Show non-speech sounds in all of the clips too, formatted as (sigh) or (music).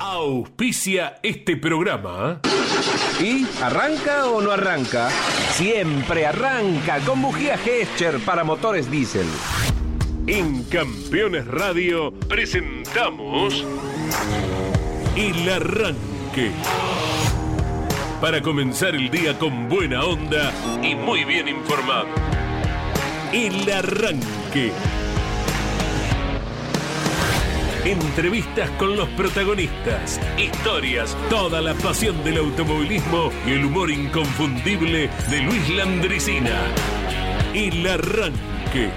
auspicia este programa. ¿Y arranca o no arranca? Siempre arranca con bujía Gescher para motores diésel. En Campeones Radio presentamos El Arranque. Para comenzar el día con buena onda y muy bien informado. El Arranque. Entrevistas con los protagonistas, historias, toda la pasión del automovilismo y el humor inconfundible de Luis Landricina. El Arranque.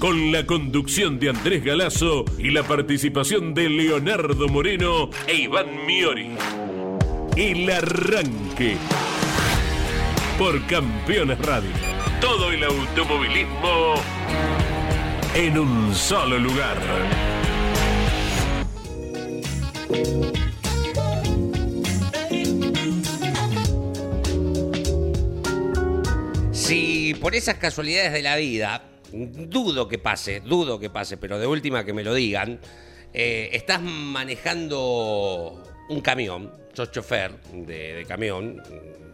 Con la conducción de Andrés Galazo y la participación de Leonardo Moreno e Iván Miori. El Arranque. Por Campeones Radio. Todo el automovilismo en un solo lugar. Si por esas casualidades de la vida, dudo que pase, dudo que pase, pero de última que me lo digan, eh, estás manejando un camión, sos chofer de, camión,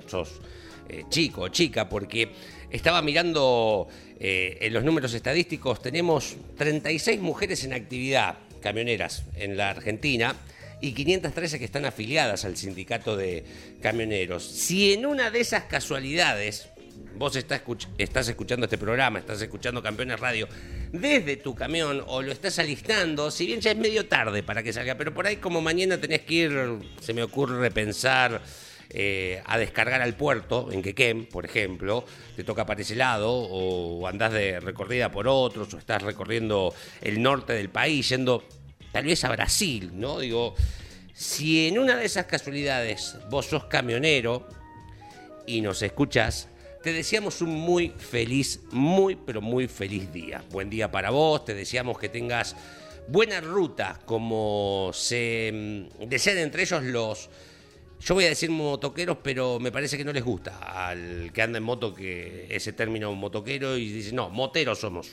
sos eh, chico o chica, porque estaba mirando eh, en los números estadísticos, tenemos 36 mujeres en actividad camioneras en la Argentina y 513 que están afiliadas al sindicato de camioneros. Si en una de esas casualidades vos estás, estás escuchando este programa, estás escuchando Campeones Radio desde tu camión o lo estás alistando, si bien ya es medio tarde para que salga, pero por ahí como mañana tenés que ir, se me ocurre repensar eh, a descargar al puerto, en Quequén, por ejemplo, te toca para ese lado, o andás de recorrida por otros, o estás recorriendo el norte del país, yendo tal vez a Brasil, ¿no? Digo, si en una de esas casualidades vos sos camionero y nos escuchás, te deseamos un muy feliz, muy, pero muy feliz día. Buen día para vos, te deseamos que tengas buena ruta, como se mm, desean entre ellos los yo voy a decir motoqueros, pero me parece que no les gusta al que anda en moto que ese término motoquero y dice, no, moteros somos.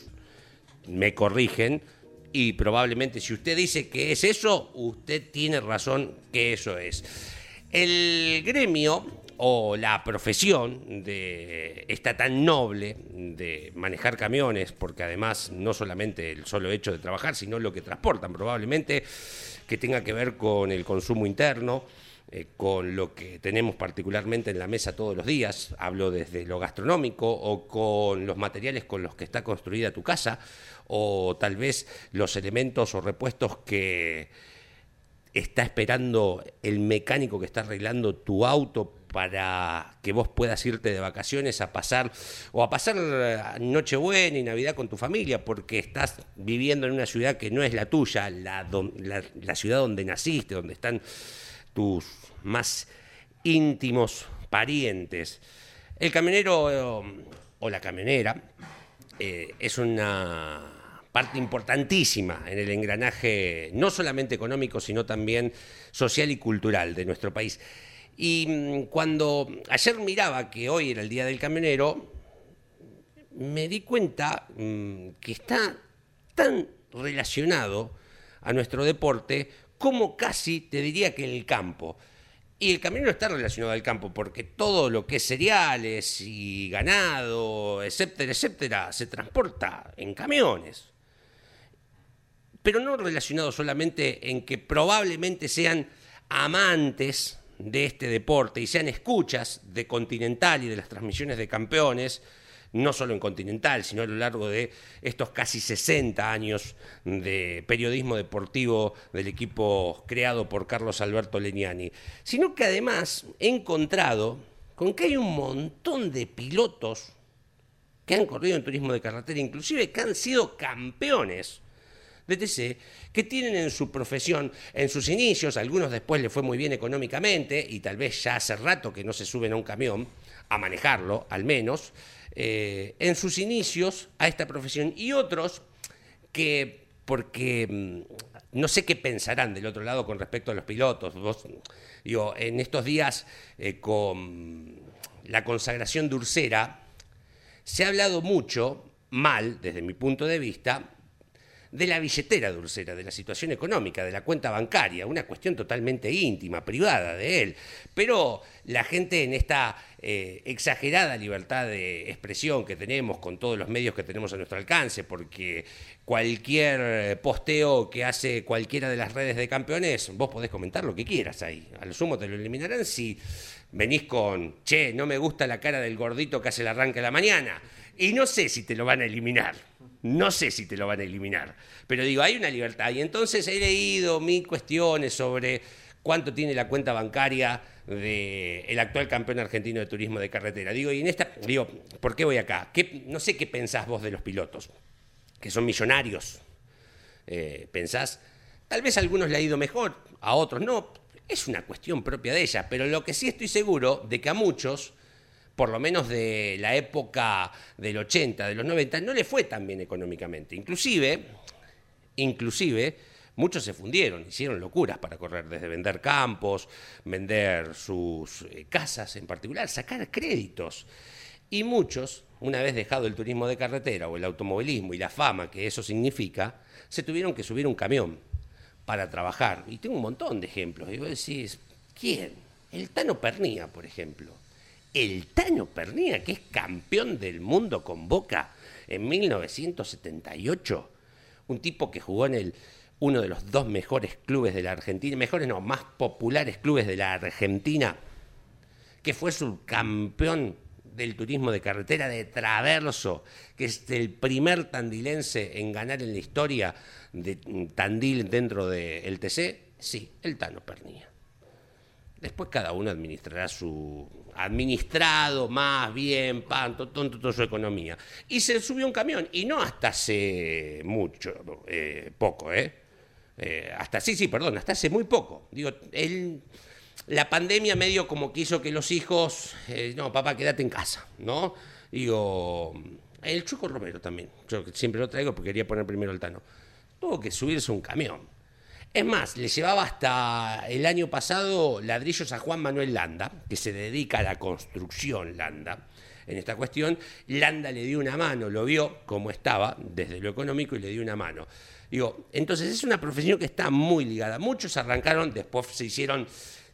Me corrigen y probablemente si usted dice que es eso, usted tiene razón que eso es. El gremio o la profesión de esta tan noble de manejar camiones, porque además no solamente el solo hecho de trabajar, sino lo que transportan, probablemente que tenga que ver con el consumo interno, eh, con lo que tenemos particularmente en la mesa todos los días, hablo desde lo gastronómico o con los materiales con los que está construida tu casa, o tal vez los elementos o repuestos que está esperando el mecánico que está arreglando tu auto para que vos puedas irte de vacaciones a pasar o a pasar Nochebuena y Navidad con tu familia, porque estás viviendo en una ciudad que no es la tuya, la, la ciudad donde naciste, donde están tus más íntimos parientes. El camionero o la camionera eh, es una parte importantísima en el engranaje no solamente económico, sino también social y cultural de nuestro país. Y mm, cuando ayer miraba que hoy era el Día del Camionero, me di cuenta mm, que está tan relacionado a nuestro deporte como casi te diría que el campo. Y el camionero está relacionado al campo porque todo lo que es cereales y ganado, etcétera, etcétera, se transporta en camiones. Pero no relacionado solamente en que probablemente sean amantes de este deporte y sean escuchas de Continental y de las transmisiones de campeones, no solo en Continental, sino a lo largo de estos casi 60 años de periodismo deportivo del equipo creado por Carlos Alberto Leniani, sino que además he encontrado con que hay un montón de pilotos que han corrido en turismo de carretera, inclusive que han sido campeones de TC, que tienen en su profesión, en sus inicios, algunos después les fue muy bien económicamente y tal vez ya hace rato que no se suben a un camión, a manejarlo al menos, eh, en sus inicios a esta profesión y otros que, porque mm, no sé qué pensarán del otro lado con respecto a los pilotos. Vos, digo, en estos días eh, con la consagración de Ursera, se ha hablado mucho, mal desde mi punto de vista, de la billetera de Ursera, de la situación económica, de la cuenta bancaria, una cuestión totalmente íntima, privada de él. Pero la gente en esta eh, exagerada libertad de expresión que tenemos con todos los medios que tenemos a nuestro alcance, porque cualquier posteo que hace cualquiera de las redes de campeones, vos podés comentar lo que quieras ahí. A lo sumo te lo eliminarán si venís con, che, no me gusta la cara del gordito que hace el arranque a la mañana. Y no sé si te lo van a eliminar. No sé si te lo van a eliminar. Pero digo, hay una libertad. Y entonces he leído mil cuestiones sobre cuánto tiene la cuenta bancaria del actual campeón argentino de turismo de carretera. Digo, y en esta, digo, ¿por qué voy acá? ¿Qué, no sé qué pensás vos de los pilotos, que son millonarios. Eh, ¿Pensás? Tal vez a algunos le ha ido mejor, a otros no. Es una cuestión propia de ella, pero lo que sí estoy seguro de que a muchos por lo menos de la época del 80, de los 90, no le fue tan bien económicamente. Inclusive, inclusive, muchos se fundieron, hicieron locuras para correr, desde vender campos, vender sus eh, casas en particular, sacar créditos. Y muchos, una vez dejado el turismo de carretera o el automovilismo y la fama que eso significa, se tuvieron que subir un camión para trabajar. Y tengo un montón de ejemplos. Y vos decís, ¿quién? El Tano Pernía, por ejemplo el Tano Pernía, que es campeón del mundo con Boca en 1978, un tipo que jugó en el, uno de los dos mejores clubes de la Argentina, mejores no, más populares clubes de la Argentina, que fue subcampeón del turismo de carretera de Traverso, que es el primer tandilense en ganar en la historia de Tandil dentro del TC, sí, el Tano Pernía. Después cada uno administrará su administrado más bien, panto, tonto, toda su economía. Y se subió un camión, y no hasta hace mucho, eh, poco, ¿eh? ¿eh? Hasta, sí, sí, perdón, hasta hace muy poco. Digo, él, la pandemia medio como que hizo que los hijos, eh, no, papá, quédate en casa, ¿no? Digo, el Chuco Romero también, yo siempre lo traigo porque quería poner primero el Tano, tuvo que subirse un camión es más, le llevaba hasta el año pasado ladrillos a Juan Manuel Landa, que se dedica a la construcción Landa. En esta cuestión, Landa le dio una mano, lo vio como estaba desde lo económico y le dio una mano. Digo, entonces es una profesión que está muy ligada. Muchos arrancaron, después se hicieron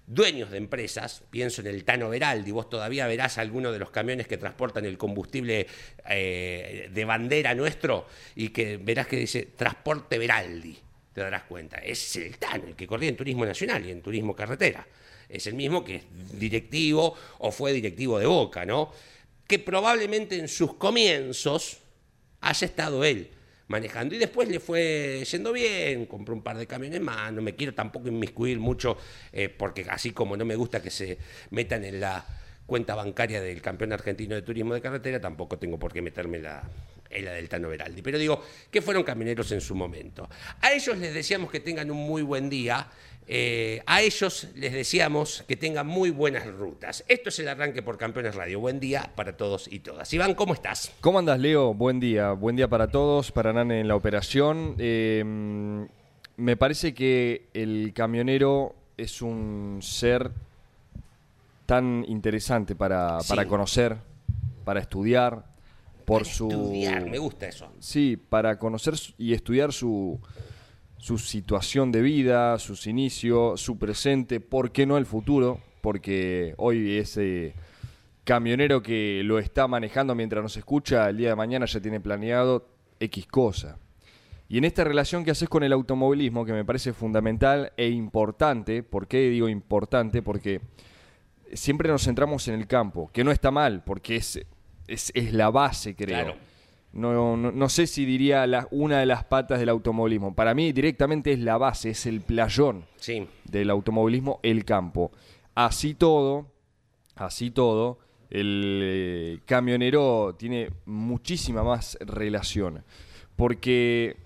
dueños de empresas, pienso en el Tano Veraldi, vos todavía verás algunos de los camiones que transportan el combustible eh, de bandera nuestro y que verás que dice transporte Veraldi te darás cuenta. Es el TAN, el que corría en turismo nacional y en turismo carretera. Es el mismo que es directivo o fue directivo de Boca, ¿no? Que probablemente en sus comienzos haya estado él manejando y después le fue yendo bien, compró un par de camiones más, no me quiero tampoco inmiscuir mucho eh, porque así como no me gusta que se metan en la cuenta bancaria del campeón argentino de turismo de carretera, tampoco tengo por qué meterme la, es la del Tano Veraldi. Pero digo, que fueron camioneros en su momento. A ellos les deseamos que tengan un muy buen día. Eh, a ellos les deseamos que tengan muy buenas rutas. Esto es el arranque por Campeones Radio. Buen día para todos y todas. Iván, ¿cómo estás? ¿Cómo andas, Leo? Buen día. Buen día para todos, para Nane en la operación. Eh, me parece que el camionero es un ser tan interesante para, para conocer, para estudiar, por su... Estudiar, me gusta eso. Sí, para conocer y estudiar su, su situación de vida, sus inicios, su presente, ¿por qué no el futuro? Porque hoy ese camionero que lo está manejando mientras nos escucha, el día de mañana ya tiene planeado X cosa. Y en esta relación que haces con el automovilismo, que me parece fundamental e importante, ¿por qué digo importante? Porque siempre nos centramos en el campo, que no está mal, porque es es, la base, creo. No, no, sé si diría la, una de las patas del automovilismo. Para mí directamente es la base, es el playón del automovilismo, el campo. Así todo, así todo, el eh, camionero tiene muchísima más relación. Porque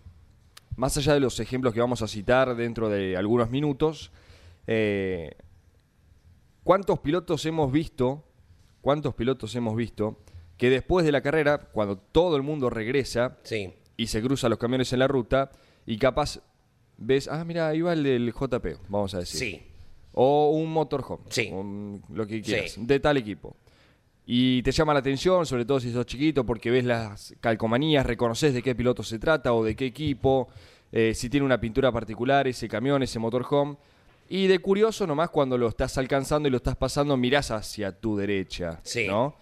más allá de los ejemplos que vamos a citar dentro de algunos minutos, eh, ¿cuántos pilotos hemos visto? ¿Cuántos pilotos hemos visto que después de la carrera, cuando todo el mundo regresa y se cruza los camiones en la ruta, y capaz ves, ah, mira, ahí va el del JP, vamos a decir. Sí. O un motorhome. Sí. lo que quieras. De tal equipo. y te llama la atención, sobre todo si sos chiquito, porque ves las calcomanías, reconoces de qué piloto se trata o de qué equipo, eh, si tiene una pintura particular, ese camión, ese motorhome. Y de curioso, nomás cuando lo estás alcanzando y lo estás pasando, mirás hacia tu derecha, Sí. ¿no?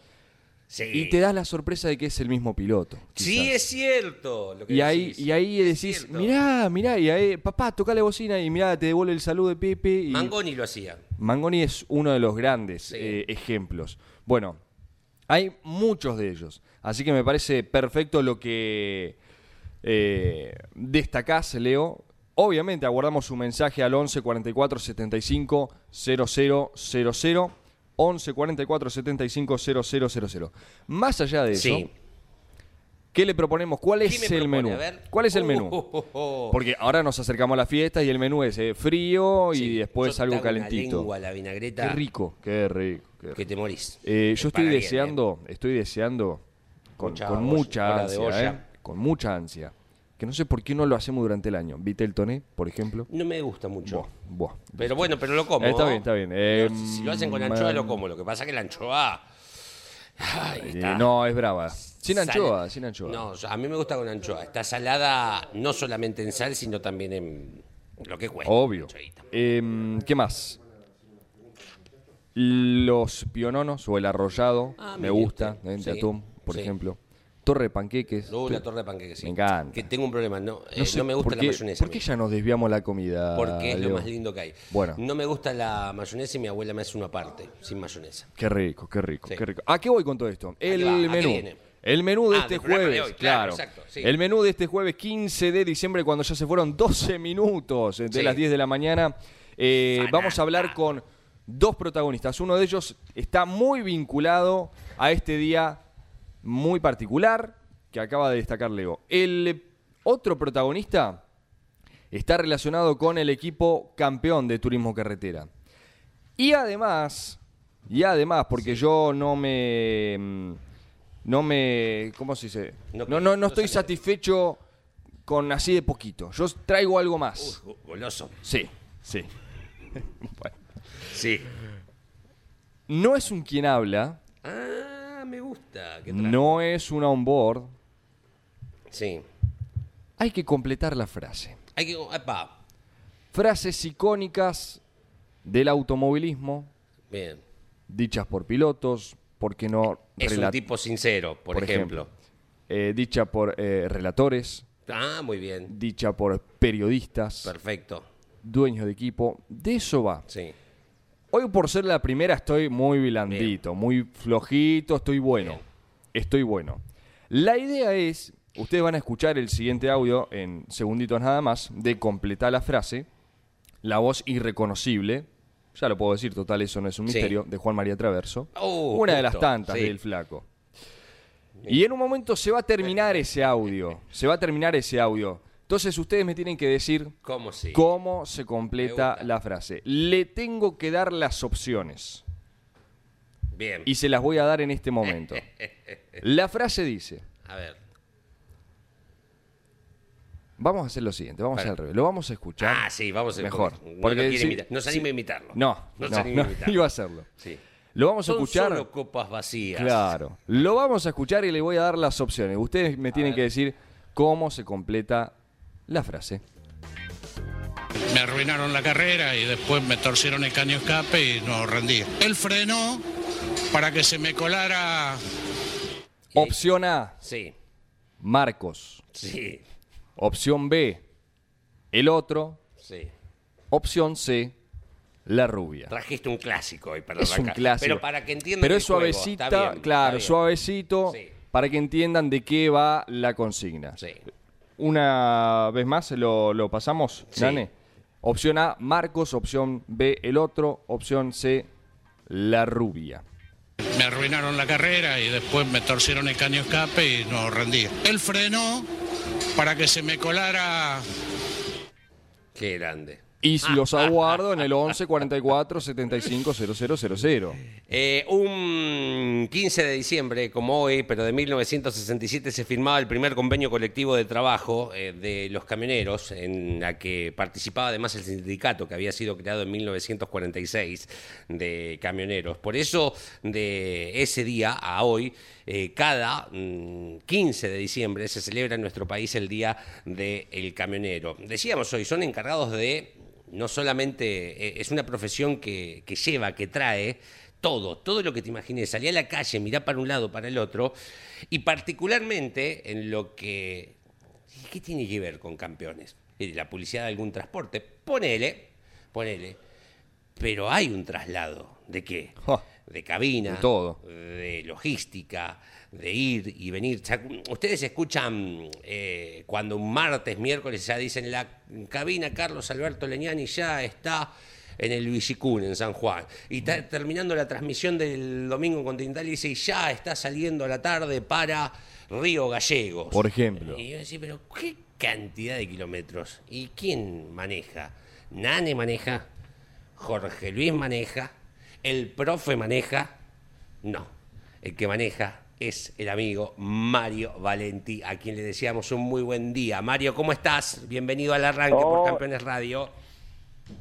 Sí. Y te das la sorpresa de que es el mismo piloto. Sí, es cierto. lo que Y ahí, decís. y ahí decís, mirá, mirá, y ahí, papá, toca la bocina y mirá, te devuelve el saludo de Pepe. Y... Mangoni lo hacía. Mangoni es uno de los grandes Sí. eh, ejemplos. Bueno, hay muchos de ellos. Así que me parece perfecto lo que eh, destacás, Leo. Obviamente aguardamos su mensaje al 11 44 75 0000. 11 44 75 0000. Más allá de eso, Sí. ¿qué le proponemos? ¿Cuál ¿Qué es me el propone? menú? A ver. ¿Cuál es el Uh, menú? oh, oh, oh. Porque ahora nos acercamos a la fiesta y el menú es eh, frío y después algo te hago una calentito. lengua la Qué vinagreta rico, qué rico. qué rico. que te morís. Eh, yo estoy bien, deseando, estoy deseando con Mucha con olla, mucha hora de ansia, olla. eh, con mucha ansia. Que no sé por qué no lo hacemos durante el año. Vitel Toné, por ejemplo. ¿eh? No me gusta mucho. Buah, buah. Pero bueno, pero lo como. Eh, está bien, está bien. Eh, si lo hacen con anchoa, mm, lo como. Lo que pasa es que la anchoa. Ay, Eh, está. no, es brava. Sin Sal- anchoa, sin anchoa. No, a mí me gusta con anchoa. Está salada no solamente en sal, sino también en lo que cuesta. Obvio. Em, ¿Qué más? Los piononos o el arrollado, Ah, me gusta, eh, de atún, por sí. ejemplo. Torre de panqueques. Te- la torre de panqueques, sí. Me encanta. Que tengo un problema. No, eh, No, sé no me gusta la mayonesa. ¿Por qué ya nos desviamos la comida? Porque es lo más lindo que hay. Bueno. No me gusta la mayonesa y mi abuela me hace una parte, sin mayonesa. Qué rico, qué rico, Sí. qué rico. ¿A qué voy con todo esto? El menú. viene? El menú de Ah, este de jueves, hoy, claro, claro. exacto, sí. El menú de este jueves 15 de diciembre, cuando ya se fueron 12 minutos de Sí. las 10 de la mañana. eh, vamos a hablar con dos protagonistas. Uno de ellos está muy vinculado a este día muy particular que acaba de destacar Leo. El otro protagonista está relacionado con el equipo campeón de turismo carretera. Y además, y además, porque yo no me. mm, No me. ¿Cómo se dice? No- No, no, no, estoy satisfecho con así de poquito. Yo traigo algo más. Uh, goloso. Sí, sí. (laughs) Bueno. Sí. No es un quien habla, Ah, me gusta. ¿Qué trae? no es un onboard. Sí. Hay que completar la frase. Hay que. Epa. Frases icónicas del automovilismo, Bien. dichas por pilotos, porque no Es un tipo sincero, por, ejemplo. eh, dicha por eh, relatores, Ah, muy bien. dicha por periodistas, Perfecto. dueños de equipo. De eso va. Sí. Hoy por ser la primera estoy muy blandito, muy flojito, estoy bueno. Bien. Estoy bueno. La idea es, ustedes van a escuchar el siguiente audio en segunditos nada más, de completar la frase, la voz irreconocible, ya lo puedo decir, total, eso no es un Sí. misterio, de Juan María Traverso. Oh, una de las tantas sí. del flaco. Y en un momento se va a terminar ese audio, se va a terminar ese audio. Entonces ustedes me tienen que decir ¿Cómo sí? cómo se completa la frase. Le tengo que dar las opciones Bien. y se las voy a dar en este momento. (laughs) La frase dice, A ver. vamos a hacer lo siguiente, vamos al revés, lo vamos a escuchar. Ah, sí, vamos a Mejor. porque No, Porque imitar. no se anima a imitarlo. No, no, no, se anima no, a imitarlo. iba a hacerlo. Sí. Lo vamos a Son escuchar. solo copas vacías. Claro. Lo vamos a escuchar y le voy a dar las opciones. Ustedes me tienen ver. que decir cómo se completa la frase. Me arruinaron la carrera y después me torcieron el caño escape y no rendí. Él frenó para que se me colara Opción A, Sí, Marcos. sí, Opción B, el otro. sí. Opción C, la rubia. Trajiste un clásico hoy para Es un clásico. Pero para que entiendan Pero es juego, suavecita, está bien, claro, está bien. suavecito, Sí. para que entiendan de qué va la consigna. Sí. Una vez más lo, lo pasamos, Sí. Nane. Opción A, Marcos. Opción B, el otro. Opción C, la rubia. Me arruinaron la carrera y después me torcieron el caño escape y no rendí. Él frenó para que se me colara Qué grande. Y si los aguardo en el 11 44 75 0000. Eh, un 15 de diciembre, como hoy, pero de 1967, se firmaba el primer convenio colectivo de trabajo eh, de los camioneros, en la que participaba además el sindicato que había sido creado en 1946 de camioneros. Por eso, de ese día a hoy, eh, cada mm, 15 de diciembre se celebra en nuestro país el Día del Camionero. Decíamos hoy, son encargados de no solamente eh, es una profesión que, que, lleva, que trae todo, todo lo que te imagines. Salí a la calle, mirá para un lado, para el otro, y particularmente en lo que... ¿Qué tiene que ver con campeones? La publicidad de algún transporte, ponele, ponele. Pero hay un traslado. ¿De qué? De cabina, de, todo. de logística, de ir y venir. Ustedes escuchan eh, cuando un martes, miércoles ya dicen la cabina Carlos Alberto Leñani ya está en el Villicún, en San Juan. Y está terminando la transmisión del domingo continental y dice, ya está saliendo a la tarde para Río Gallegos. Por ejemplo. Y yo decía, pero qué cantidad de kilómetros. ¿Y quién maneja? Nane maneja, Jorge Luis maneja, el profe maneja. No, el que maneja es el amigo Mario Valenti, a quien le deseamos un muy buen día. Mario, ¿cómo estás? Bienvenido al arranque oh. por Campeones Radio.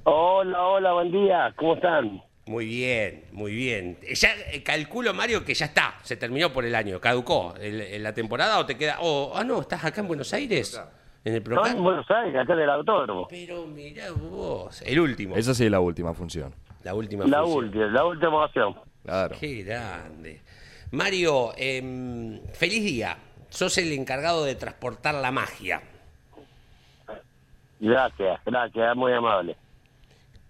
Hola, hola, buen día. ¿Cómo están? Muy bien, muy bien. Ya eh, calculo, Mario, que ya está, se terminó por el año, caducó la temporada o te queda... Oh, ah, no, ¿estás acá en Buenos Aires? ¿En el programa? No, en Buenos Aires, acá en el autódromo. Pero mirá vos, el último. Esa sí es la última función. La última la función. última, la última opción. Claro. Qué grande. Mario, eh, feliz día. Sos el encargado de transportar la magia. Gracias, gracias, muy amable.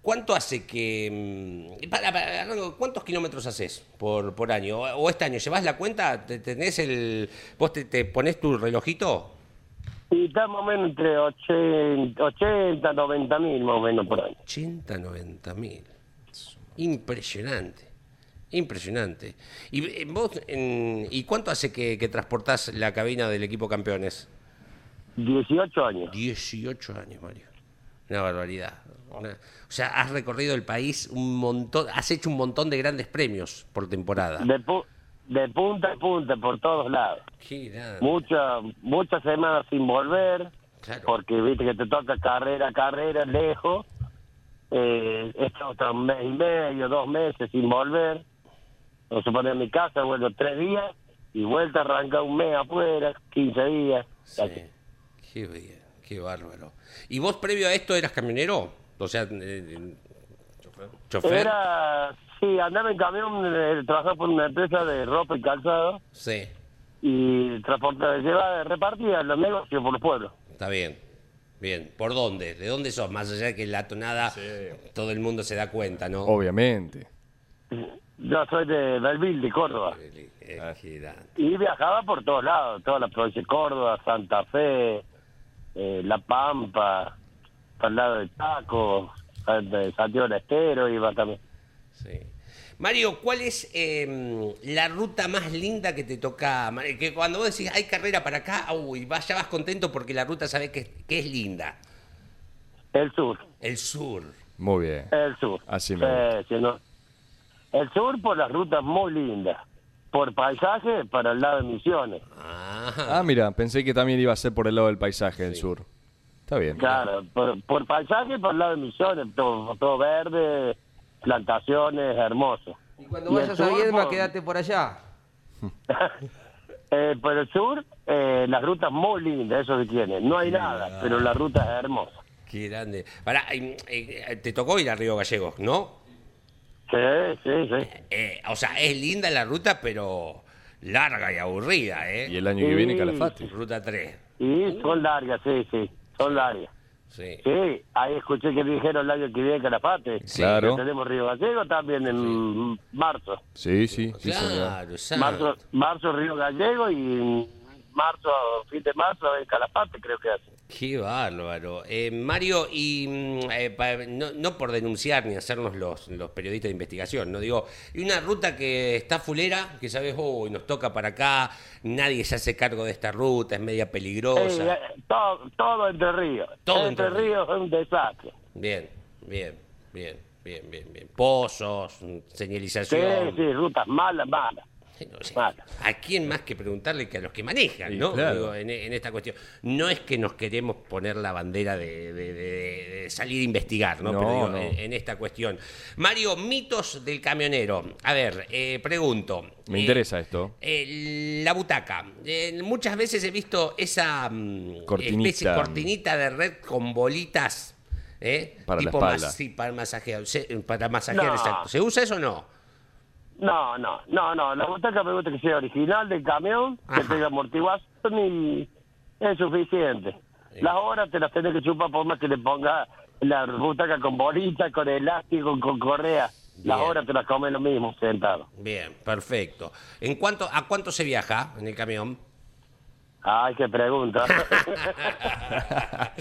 ¿Cuánto hace que... Para, para, ¿Cuántos kilómetros haces por, por año? ¿O este año llevas la cuenta? ¿Te, ¿Tenés el... ¿Vos te, te pones tu relojito? Y está más o menos entre 80, 80 90 mil más o menos por año. 80, 90 mil. Impresionante. Impresionante. ¿Y vos, en, ¿y cuánto hace que, que, transportás la cabina del equipo campeones? 18 años. 18 años, Mario. Una barbaridad. Una, o sea, has recorrido el país un montón, has hecho un montón de grandes premios por temporada. De, pu de punta a punta, por todos lados. Muchas muchas semanas sin volver, claro. porque viste que te toca carrera, carrera, lejos. Eh, he estado un mes y medio, dos meses sin volver no se pone en mi casa, vuelvo tres días y vuelta arranca un mes afuera, 15 días. Sí. Qué bien, qué bárbaro. ¿Y vos previo a esto eras camionero? O sea, eh, chofer. Era, sí, andaba en camión, eh, trabajaba por una empresa de ropa y calzado. Sí. Y transportaba, llevaba, repartía los negocios por los pueblos. Está bien. Bien, ¿por dónde? ¿De dónde sos? Más allá de que la tonada sí. todo el mundo se da cuenta, ¿no? Obviamente. Yo soy de Belville, de Córdoba. Y viajaba por todos lados, toda la provincia de Córdoba, Santa Fe, eh, La Pampa, para el lado de Taco, de Santiago del Estero, iba también. Sí. Mario, ¿cuál es eh, la ruta más linda que te toca? Que cuando vos decís, hay carrera para acá, uy, ya vas contento porque la ruta sabes que, que, es linda. El sur. El sur. Muy bien. El sur. Así me eh, si no, el sur por las rutas muy lindas. Por paisaje, para el lado de Misiones. Ah, mira, pensé que también iba a ser por el lado del paisaje sí. sur. Está bien. Claro, por, por, paisaje, por el lado de Misiones, todo, todo verde, plantaciones, hermoso. Y cuando y vayas a Viedma, por... quédate por allá. (laughs) eh, por el sur, eh, las rutas muy lindas, eso que tiene. No hay nada, pero la ruta es hermosa. Qué grande. Para, eh, te tocó ir a Río Gallegos, ¿no? Sí, sí, sí. Eh, o sea, es linda la ruta, pero larga y aburrida, ¿eh? Y el año que viene Calafate. Ruta 3. Y son largas, sí, sí, son largas. Sí. sí, ahí escuché que dijeron el año que viene Calafate. Sí. Claro. Tenemos Río Gallego también en sí. marzo. Sí, sí, sí claro, marzo, marzo Río Gallego y marzo, fin de marzo en Calafate creo que hace. Qué bárbaro. Eh, Mario, y eh, pa, no, no, por denunciar ni hacernos los, los, periodistas de investigación, no digo, y una ruta que está fulera, que sabes, oh, nos toca para acá, nadie se hace cargo de esta ruta, es media peligrosa. Eh, todo, todo, Entre Ríos. Todo Entre, Ríos es un desastre. Bien. Bien, bien, bien, bien, bien. Pozos, señalización. Sí, sí, rutas malas, malas. (laughs) ¿A quién más que preguntarle que a los que manejan, ¿no? en, esta cuestión. No es que nos queremos poner la bandera de, salir a investigar, ¿no? Pero En, esta cuestión. Mario, mitos del camionero. A ver, eh, pregunto. Me eh, interesa esto. Eh, la butaca. muchas veces he visto esa mm, cortinita. especie cortinita de red con bolitas. Para la espalda. sí, para masajear, para masajear, exacto. ¿Se usa eso o no? No, no, no, no. La butaca me gusta que sea original del camión, que tenga amortiguación y es suficiente. Las horas te las tenés que chupar por más que le ponga la butaca con bolita, con elástico, con correa. Las horas te las comes lo mismo, sentado. Bien, perfecto. ¿En cuánto, ¿A cuánto se viaja en el camión? Ay, qué pregunta. (laughs)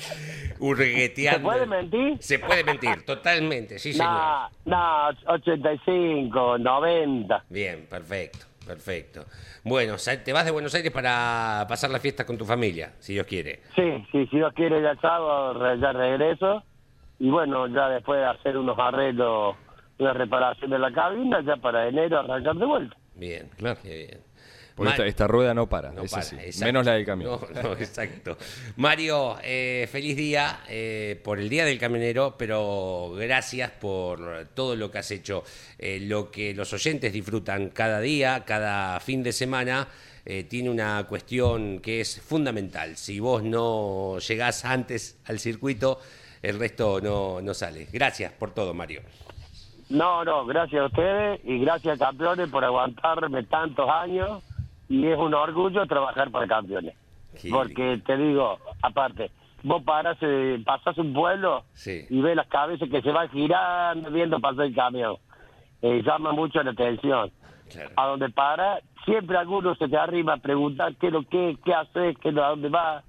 ¿Se puede mentir? Se puede mentir, totalmente, sí, señor. No, 85, 90. Bien, perfecto, perfecto. Bueno, te vas de Buenos Aires para pasar la fiesta con tu familia, si Dios quiere. Sí, sí, si Dios quiere, ya sábado ya regreso. Y bueno, ya después de hacer unos arreglos, una reparación de la cabina, ya para enero arrancar de vuelta. Bien, claro. bien esta, rueda no para, menos la del camión. No, exacto. Mario, eh, feliz día eh, por el Día del Camionero, pero gracias por todo lo que has hecho. Eh, lo que los oyentes disfrutan cada día, cada fin de semana, tiene una cuestión que es fundamental. Si vos no llegás antes al circuito, el resto no, no sale. Gracias por todo, Mario. No, no, gracias a ustedes y gracias campeones por aguantarme tantos años y es un orgullo trabajar para campeones. Porque te digo, aparte, vos paras, eh, pasas un vuelo y ves las cabezas que se van girando viendo pasar el camión. Eh, llama mucho la atención. A donde para, siempre alguno se te arriba a preguntar qué lo que, qué haces, qué a dónde va.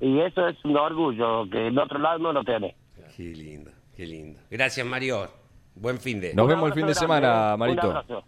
Y eso es un orgullo que en otro lado no lo tiene. Qué lindo, qué lindo. Gracias, Mario. Buen fin de. Nos vemos el fin de semana, Marito. Un abrazo.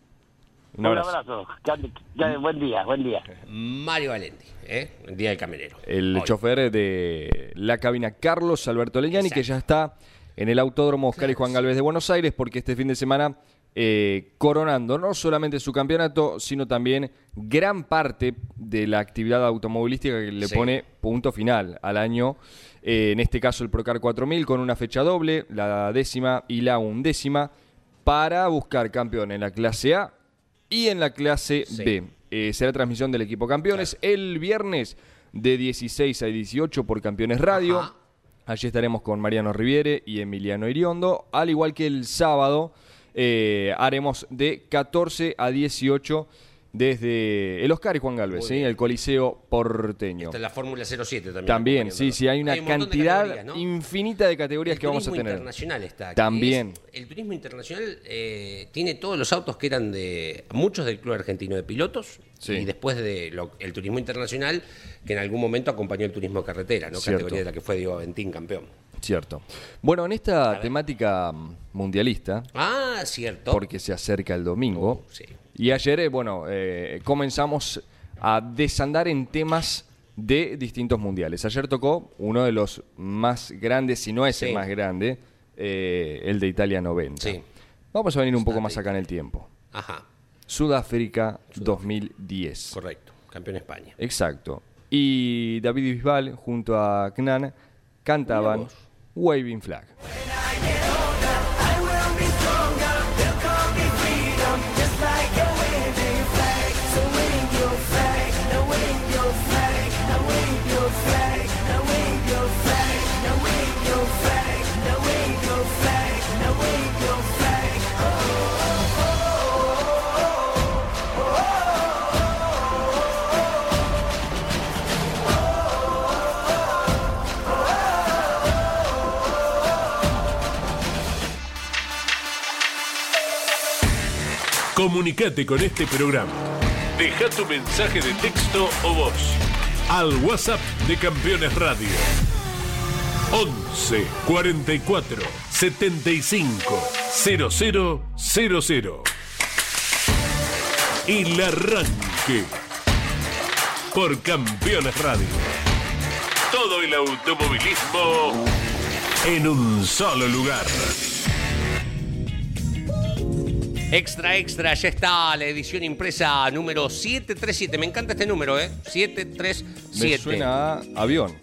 Buen día, buen día. Mario Valenti, ¿eh? el día del camionero. El chofer de la cabina Carlos Alberto Leñani, que ya está en el Autódromo Oscar y Juan Galvez de Buenos Aires, porque este fin de semana eh, coronando no solamente su campeonato, sino también gran parte de la actividad automovilística que le pone punto final al año. Eh, en este caso el Procar 4000 con una fecha doble, la décima y la undécima, para buscar campeón en la clase A y en la clase B. Eh, será transmisión del equipo campeones el viernes de 16 a 18 por Campeones Radio. Allí estaremos con Mariano Riviere y Emiliano Iriondo, al igual que el sábado eh, haremos de 14 a 18 desde el Oscar y Juan Galvez, ¿sí? el Coliseo porteño. Esta es la Fórmula 07 también. También, sí, sí, hay una cantidad infinita de categorías que vamos a tener. El turismo internacional está. También. el turismo internacional eh, tiene todos los autos que eran de muchos del Club Argentino de Pilotos y después de el turismo internacional que en algún momento acompañó el turismo carretera, ¿no? categoría de la que fue Diego Aventín campeón. Cierto. Bueno, en esta temática mundialista. Ah, cierto. Porque se acerca el domingo. sí y ayer, eh, bueno, eh, comenzamos a desandar en temas de distintos mundiales. Ayer tocó uno de los más grandes, si no es el más grande, eh, el de Italia 90. Sí. Vamos a venir un poco más acá en el tiempo. Ajá. Sudáfrica, 2010. Correcto, campeón España. Exacto. Y David Bisbal junto a Knan cantaban Waving Flag. Comunicate con este programa. Deja tu mensaje de texto o voz al WhatsApp de Campeones Radio. 11 44 75 0000. El arranque por Campeones Radio. Todo el automovilismo en un solo lugar. Extra, extra, ya está la edición impresa número 737. Me encanta este número, ¿eh? 737. Me suena a avión.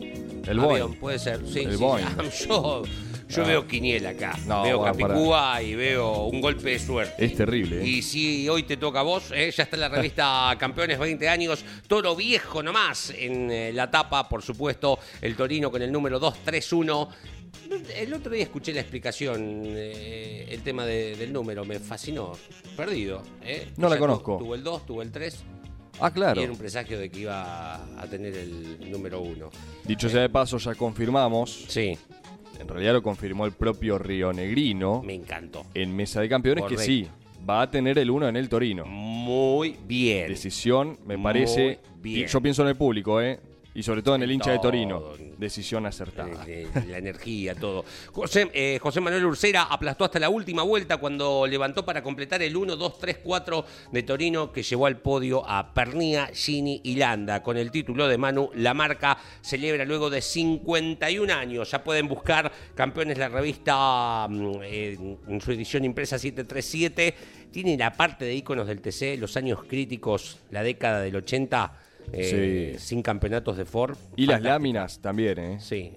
El Boeing. puede ser, sí. El sí. Boeing. (laughs) Yo, yo Ah. veo quiniela acá. No, veo bueno, Capicúa y veo un golpe de suerte. Es terrible. ¿eh? Y si hoy te toca a vos, ¿eh? ya está en la (laughs) revista Campeones 20 años, Toro Viejo nomás, en eh, la tapa, por supuesto, el Torino con el número 231. El otro día escuché la explicación, eh, el tema de- del número, me fascinó. Perdido. ¿eh? No la conozco. Tuvo el 2, tuvo el 3. Ah, claro. Y era un presagio de que iba a tener el número 1. Dicho sea de paso, ya confirmamos. Sí, En realidad lo confirmó el propio Río Negrino me encantó. en Mesa de Campeones que sí, va a tener el 1 en el Torino. Muy bien. Decisión, me Muy parece. bien. Yo pienso en el público, ¿eh? Y sobre todo en el hincha de. Torino. Decisión acertada. Eh, eh, la energía, todo. José, eh, José Manuel Ursera aplastó hasta la última vuelta cuando levantó para completar el 1, 2, 3, 4 de Torino que llevó al podio a Pernía, Gini y Landa. Con el título de Manu, la marca celebra luego de 51 años. Ya pueden buscar campeones la revista mm, en su edición impresa 737. Tiene la parte de iconos del TC, los años críticos, la década del 80. Eh, Sí. Sin campeonatos de Ford. Y las láminas también, ¿eh? Sí.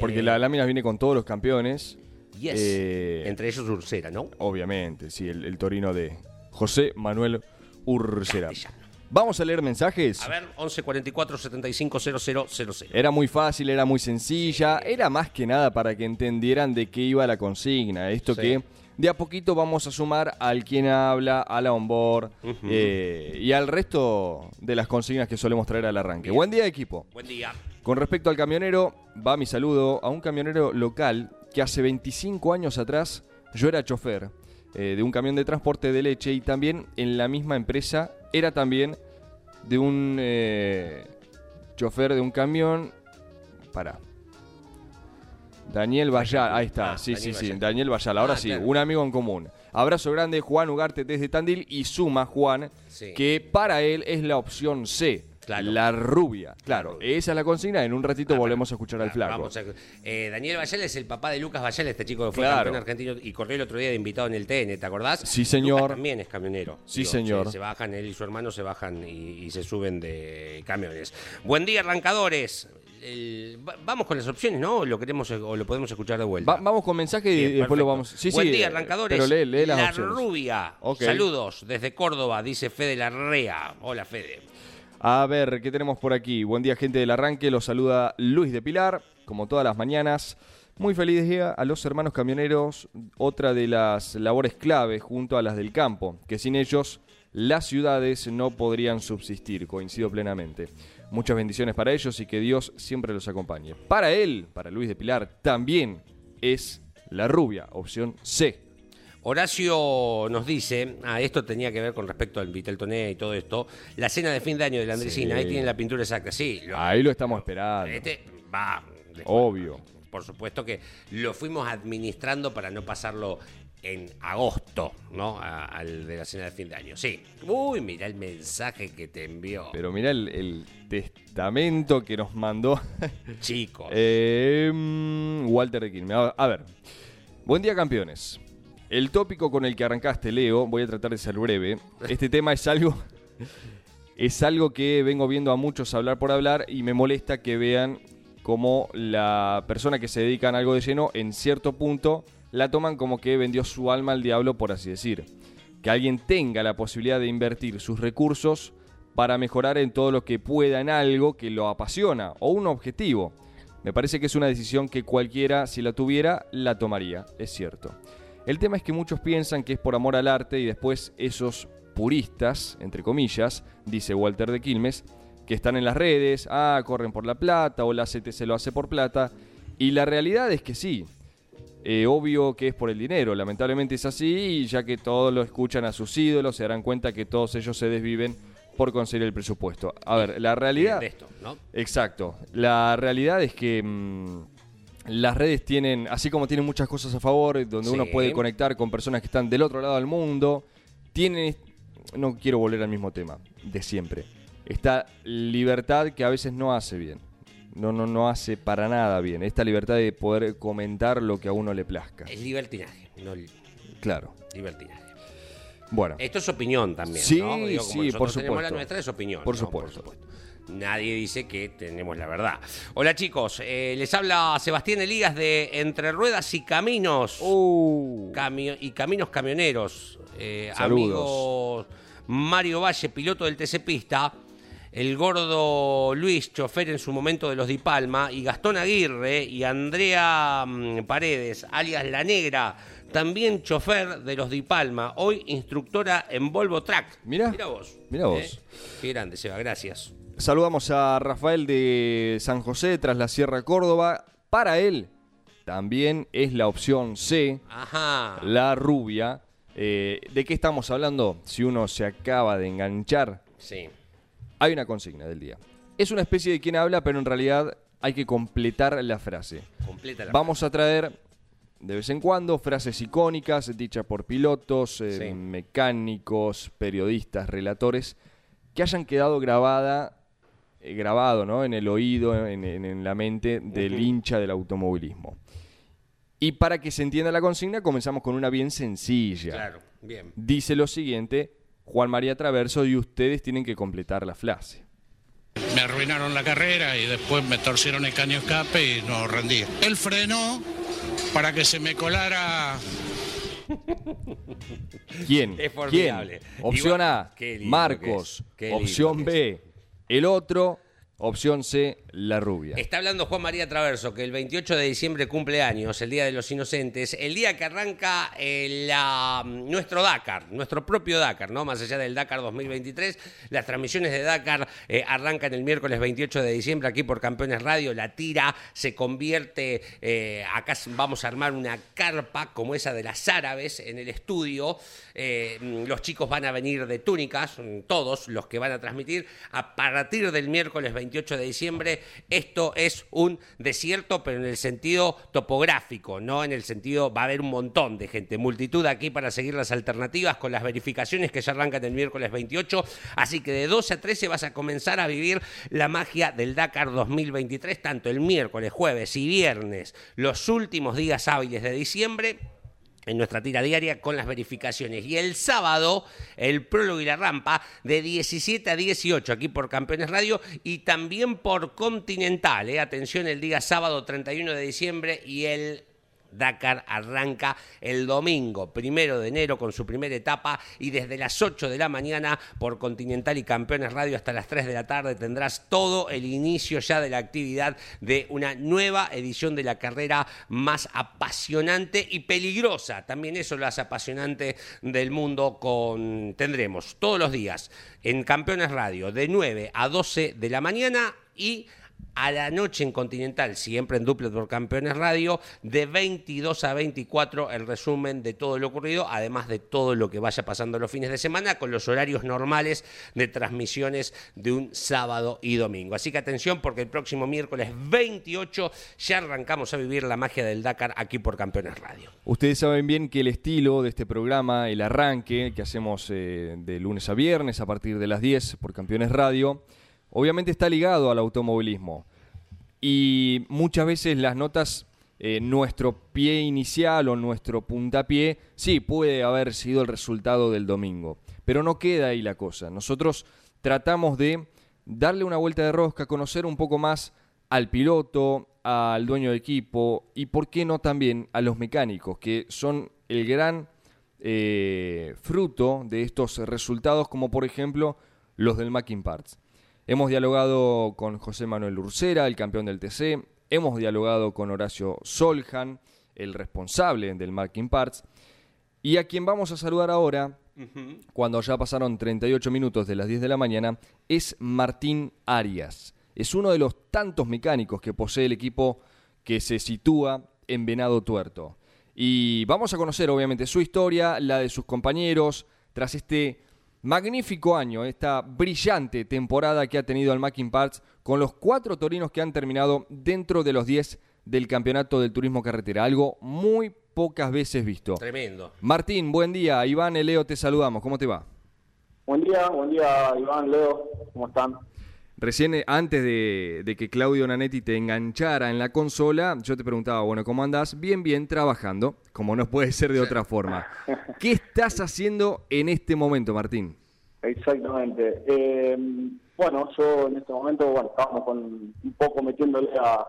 Porque eh, la lámina viene con todos los campeones. Yes. Eh, Entre ellos Ursera, ¿no? Obviamente, sí, el, el Torino de José Manuel Ursera. Castellano. Vamos a leer mensajes. A ver, 11 44 75 00 00. Era muy fácil, era muy sencilla, era más que nada para que entendieran de qué iba la consigna. Esto Sí. que de a poquito vamos a sumar al quien habla, a la onboard eh, y al resto de las consignas que solemos traer al arranque. Buen día, equipo. Buen día. Con respecto al camionero, va mi saludo a un camionero local que hace 25 años atrás yo era chofer eh, de un camión de transporte de leche y también en la misma empresa era también de un eh, chofer de un camión. Para. Daniel Bayal, ahí está, Ah, sí, Daniel sí, sí. Daniel Bayal, ahora Ah, sí, claro. un amigo en común. Abrazo grande, Juan Ugarte desde Tandil y suma Juan, Sí. que para él es la opción C, Claro. la rubia. Claro, esa es la consigna, en un ratito Ah, volvemos a escuchar al ah, flaco. vamos a- eh, Daniel Bayal es el papá de Lucas Bayal, este chico que fue Claro. campeón argentino y corrió el otro día de invitado en el TN, ¿te acordás? Sí, señor. Lucas también es camionero. Sí, señor. Se, se bajan, él y su hermano se bajan y, y se suben de camiones. Buen día, arrancadores. El- vamos con las opciones, ¿no? Lo queremos o lo podemos escuchar de vuelta. Va- vamos con mensaje y Bien, después lo vamos. Sí, Buen sí, día, eh, arrancadores. Pero lee, lee las La opciones. rubia. Saludos desde Córdoba, dice Fede Larrea. Hola, Fede. A ver, ¿qué tenemos por aquí? Buen día, gente del arranque. Los saluda Luis de Pilar, como todas las mañanas. Muy feliz día a los hermanos camioneros, otra de las labores clave junto a las del campo, que sin ellos las ciudades no podrían subsistir, coincido plenamente. Muchas bendiciones para ellos y que Dios siempre los acompañe. Para él, para Luis de Pilar, también es la rubia, opción C. Horacio nos dice, ah, esto tenía que ver con respecto al Viteltoné y todo esto, la cena de fin de año de la Andresina, Sí. ahí tienen la pintura exacta, sí. lo- Ahí lo estamos esperando. este va. después. Obvio. Por supuesto que lo fuimos administrando para no pasarlo en agosto, ¿no? A- al de la cena de fin de año. Sí. Uy, mira el mensaje que te envió. Pero mira el, el testamento que nos mandó (laughs) Chicos. eh, mm, Walter de Quilmes. A, a ver, buen día campeones. El tópico con el que arrancaste, Leo, voy a tratar de ser breve. Este (laughs) tema es algo, es algo que vengo viendo a muchos hablar por hablar y me molesta que vean como la persona que se dedica a algo de lleno, en cierto punto, la toman como que vendió su alma al diablo, por así decir. Que alguien tenga la posibilidad de invertir sus recursos para mejorar en todo lo que pueda en algo que lo apasiona o un objetivo. Me parece que es una decisión que cualquiera, si la tuviera, la tomaría, es cierto. El tema es que muchos piensan que es por amor al arte y después esos puristas, entre comillas, dice Walter de Quilmes, que están en las redes, ah, corren por la plata o la CTC lo hace por plata. Y la realidad es que sí, eh, obvio que es por el dinero, lamentablemente es así y ya que todos lo escuchan a sus ídolos se darán cuenta que todos ellos se desviven por conseguir el presupuesto. A ver, la realidad... de esto, ¿no? Exacto. La realidad es que mm, las redes tienen, así como tienen muchas cosas a favor, donde uno puede conectar con personas que están del otro lado del mundo, tienen, no quiero volver al mismo tema de siempre, esta libertad que a veces no hace bien. No, no, no hace para nada bien. Esta libertad de poder comentar lo que a uno le plazca. Es libertinaje, no Claro. libertinaje. Bueno, Esto es opinión también, Sí, ¿no? Digo, como sí, por tenemos la supuesto. nuestra, es opinión. Por ¿no? supuesto. Nadie dice que tenemos la verdad. Hola chicos, eh, les habla Sebastián Elías de Entre Ruedas y Caminos. Uh, y Caminos Camioneros. Eh, Saludos. amigos Mario Valle, piloto del TC Pista. El gordo Luis, chofer en su momento de los Di Palma. Y Gastón Aguirre y Andrea mm, Paredes, alias La Negra. También chofer de los Di Palma. Hoy instructora en Volvo Track. Mirá, Mira vos. mirá vos. Eh, Qué grande, Seba, gracias. saludamos a Rafael de San José, tras la Sierra Córdoba. Para él también es la opción C, Ajá. la rubia. Eh, ¿De qué estamos hablando? Si uno se acaba de enganchar, Sí. Hay una consigna del día. Es una especie de quien habla, pero en realidad hay que completar la frase. Completa la Vamos a traer de vez en cuando frases icónicas dichas por pilotos, eh, Sí. mecánicos, periodistas, relatores, que hayan quedado grabada, eh, grabado ¿no? en el oído, en, en- en la mente del hincha del automovilismo. Y para que se entienda la consigna, comenzamos con una bien sencilla. Claro, bien. Dice lo siguiente, Juan María Traverso, y ustedes tienen que completar la frase. Me arruinaron la carrera y después me torcieron el caño escape y no rendí. Él frenó para que se me colara (laughs) ¿Quién? Es ¿Quién? formidable. Opción Igual- A, Marcos. Opción B, el otro. Opción C, la rubia. Está hablando Juan María Traverso, que el 28 de diciembre cumple años, el Día de los Inocentes, el día que arranca eh, la- nuestro Dakar, nuestro propio Dakar, ¿no? Más allá del Dakar 2023, las transmisiones de Dakar eh, arrancan el miércoles 28 de diciembre aquí por Campeones Radio, la tira se convierte, eh, acá vamos a armar una carpa como esa de las árabes en el estudio, eh, los chicos van a venir de túnicas, mm, todos los que van a transmitir, a partir del miércoles 28 de diciembre, esto es un desierto, pero en el sentido topográfico, no en el sentido, va a haber un montón de gente, multitud aquí para seguir las alternativas con las verificaciones que ya arrancan el miércoles 28, así que de 12 a 13 vas a comenzar a vivir la magia del Dakar 2023, tanto el miércoles, jueves y viernes, los últimos días hábiles de diciembre, en nuestra tira diaria con las verificaciones. Y el sábado, el prólogo y la rampa de 17 a 18 aquí por Campeones Radio y también por Continental. ¿eh? Atención, el día sábado 31 de diciembre y el Dakar arranca el domingo, primero de enero, con su primera etapa y desde las 8 de la mañana por Continental y Campeones Radio hasta las 3 de la tarde tendrás todo el inicio ya de la actividad de una nueva edición de la carrera más apasionante y peligrosa. También eso lo hace apasionante del mundo con tendremos todos los días en Campeones Radio de 9 a 12 de la mañana y a la noche en Continental, siempre en duplet por Campeones Radio, de 22 a 24 el resumen de todo lo ocurrido, además de todo lo que vaya pasando los fines de semana, con los horarios normales de transmisiones de un sábado y domingo. Así que atención porque el próximo miércoles 28 ya arrancamos a vivir la magia del Dakar aquí por Campeones Radio. Ustedes saben bien que el estilo de este programa, el arranque que hacemos eh, de lunes a viernes a partir de las 10 por Campeones Radio, obviamente está ligado al automovilismo. Y muchas veces las notas, eh, nuestro pie inicial o nuestro puntapié, sí, puede haber sido el resultado del domingo. Pero no queda ahí la cosa. Nosotros tratamos de darle una vuelta de rosca, conocer un poco más al piloto, al dueño de equipo y, por qué no, también a los mecánicos, que son el gran eh, fruto de estos resultados, como por ejemplo los del Mackin Parts. Hemos dialogado con José Manuel Ursera, el campeón del TC. Hemos dialogado con Horacio Soljan, el responsable del Marking Parts. Y a quien vamos a saludar ahora, cuando ya pasaron 38 minutos de las 10 de la mañana, es Martín Arias. Es uno de los tantos mecánicos que posee el equipo que se sitúa en Venado Tuerto. Y vamos a conocer obviamente su historia, la de sus compañeros, tras este magnífico año, esta brillante temporada que ha tenido el Mackin Parts con los cuatro torinos que han terminado dentro de los 10 del campeonato del turismo carretera, algo muy pocas veces visto. Tremendo. Martín, buen día. Iván, y Leo, te saludamos. ¿Cómo te va? Buen día, buen día Iván, Leo, ¿cómo están? Recién, eh, antes de, que Claudio Nanetti te enganchara en la consola, yo te preguntaba, bueno, ¿cómo andás? Bien, bien, trabajando, como no puede ser de otra forma. ¿Qué estás haciendo en este momento, Martín? Exactamente. Eh, bueno, yo en este momento, bueno, estábamos con un poco metiéndole a,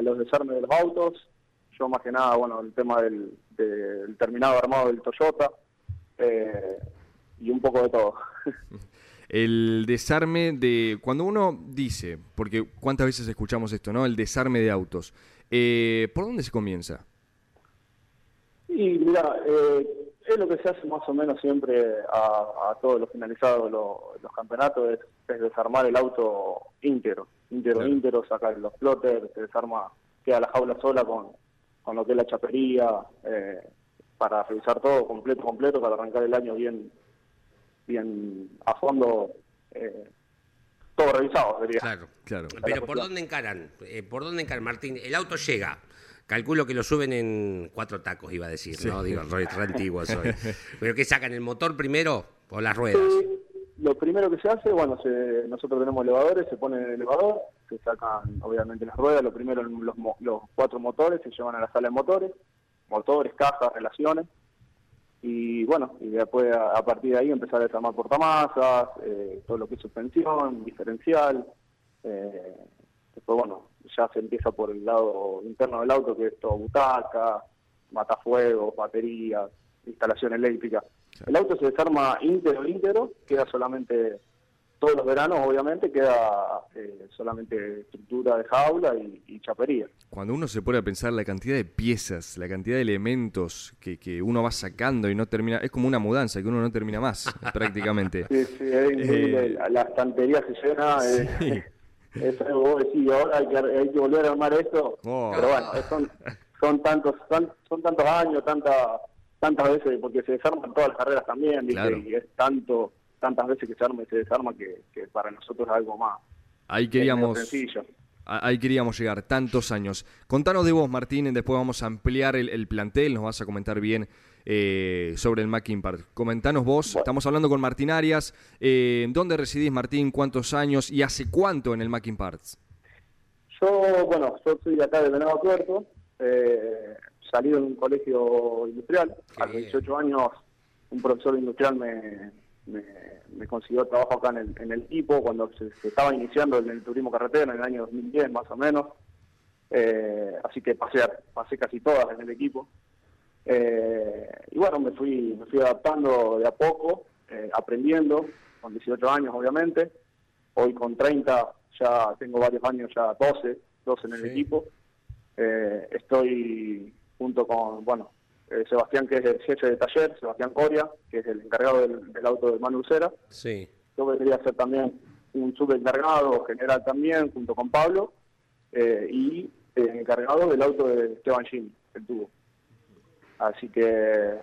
los desarmes de los autos. Yo más que nada, bueno, el tema del, terminado armado del Toyota eh, y un poco de todo. (laughs) el desarme de... Cuando uno dice, porque cuántas veces escuchamos esto, ¿no? El desarme de autos. Eh, ¿Por dónde se comienza? Y mira, eh, es lo que se hace más o menos siempre a, todos los finalizados los campeonatos, es, desarmar el auto íntegro, íntegro, íntegro, sacar los plotters, se desarma, queda la jaula sola con, con lo que es la chapería, eh, para revisar todo completo, completo, para arrancar el año bien bien a fondo, eh, todo revisado, sería. Claro, claro. Pero ¿por dónde encaran? Eh, ¿Por dónde encaran, Martín? El auto llega. Calculo que lo suben en cuatro tacos, iba a decir, ¿no? Digo, re, (laughs) antiguo soy. ¿Pero qué sacan? ¿El motor primero o las ruedas? lo primero que se hace, bueno, nosotros tenemos elevadores, se pone el elevador, se sacan obviamente las ruedas, lo primero los, los cuatro motores se llevan a la sala de motores, motores, cajas, relaciones, y bueno, y después a, partir de ahí empezar a desarmar portamasas, eh, todo lo que es suspensión, diferencial, eh, después bueno, ya se empieza por el lado interno del auto, que es todo butaca, matafuegos, baterías, instalación eléctrica. El auto se desarma íntegro, íntegro, queda solamente todos los veranos, obviamente, queda eh, solamente estructura de jaula y, chapería. Cuando uno se pone a pensar la cantidad de piezas, la cantidad de elementos que, que uno va sacando y no termina, es como una mudanza que uno no termina más, (laughs) prácticamente. Sí, sí, es increíble. Eh, la estantería se llena. (laughs) Eh, es algo vos decís, ahora hay que, hay que volver a armar esto. Oh. Pero bueno, son, son tantos son, son tantos años, tantas tantas veces, porque se desarman todas las carreras también, y es tanto tantas veces que se arma y se desarma que, para nosotros es algo más ahí queríamos sencillo. Ahí queríamos llegar, tantos años. Contanos de vos, Martín, después vamos a ampliar el, plantel, nos vas a comentar bien eh, sobre el Mackin Park. Comentanos vos, estamos hablando con Martín Arias. Eh, ¿Dónde residís, Martín? ¿Cuántos años y hace cuánto en el Mackin Park? Yo, bueno, yo soy de acá de Venado Tuerto, eh, salí de un colegio industrial. A los 18 años, un profesor industrial me, me, consiguió trabajo acá en el, en el equipo cuando se, estaba iniciando en el turismo carretera en el año 2010 más o menos. Eh, así que pasé, pasé casi todas en el equipo. Eh, y bueno, me fui, me fui adaptando de a poco, eh, aprendiendo, con 18 años obviamente. Hoy con 30 ya tengo varios años, ya 12, 12 en el equipo. estoy junto con, bueno, eh, Sebastián, que es el jefe de taller, Sebastián Coria, que es el encargado del, auto de Manu Lucera. Sí. Yo quería ser también un subencargado general también, junto con Pablo, eh, y el encargado del auto de Esteban Gini, el tubo. Así que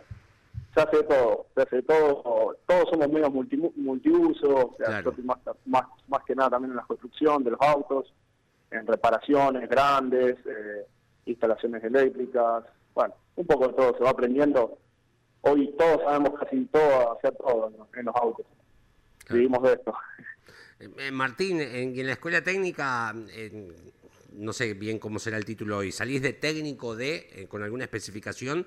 se hace todo, se hace todo, todos somos medios multi, multiuso, más, más, que nada también en la construcción de los autos, en reparaciones grandes, eh, instalaciones eléctricas, bueno, un poco de todo, se va aprendiendo. Hoy todos sabemos casi todo, hacer todo en los autos. Vivimos de esto. Eh, eh, Martín, en, la escuela técnica, no sé bien cómo será el título hoy, ¿salís de técnico de, eh, con alguna especificación?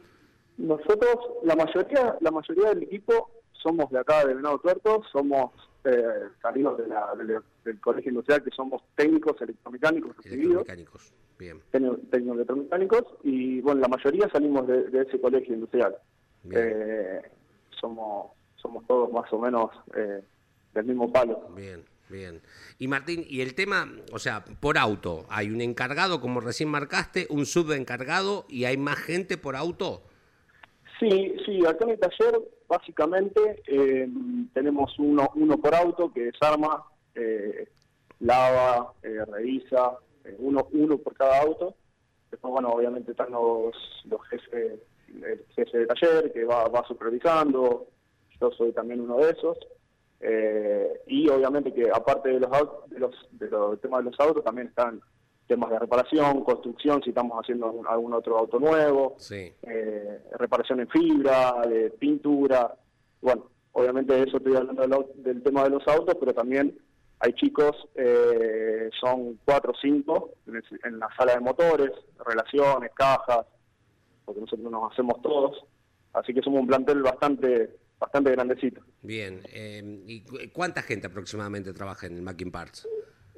Nosotros, la mayoría, la mayoría del equipo somos de acá de Venado Tuerto, somos eh, de la, del colegio industrial que somos técnicos electromecánicos Electromecánicos, bien. Técnicos electromecánicos y bueno, la mayoría salimos de, ese colegio industrial. Eh, somos, somos todos más o menos eh, del mismo palo. Bien. Bien. Y Martín, y el tema, o sea, por auto, hay un encargado, como recién marcaste, un subencargado y hay más gente por auto. Sí, sí, acá en el taller básicamente eh, tenemos uno, uno por auto que desarma, eh, lava, eh, revisa, uno, uno por cada auto. Después, bueno, obviamente están los, los jefes, el jefe de taller que va, va supervisando, yo soy también uno de esos. Y obviamente que aparte de los, de los, de los temas de los autos también están temas de reparación, construcción, si estamos haciendo algún otro auto nuevo, eh, reparación en fibra, de pintura. Bueno, obviamente de eso estoy hablando del, tema de los autos, pero también hay chicos, eh, son cuatro o cinco en, la sala de motores, relaciones, cajas, porque nosotros nos hacemos todos, así que somos un plantel bastante bastante grandecito. Bien, eh, ¿y cuánta gente aproximadamente trabaja en el Macking Parts?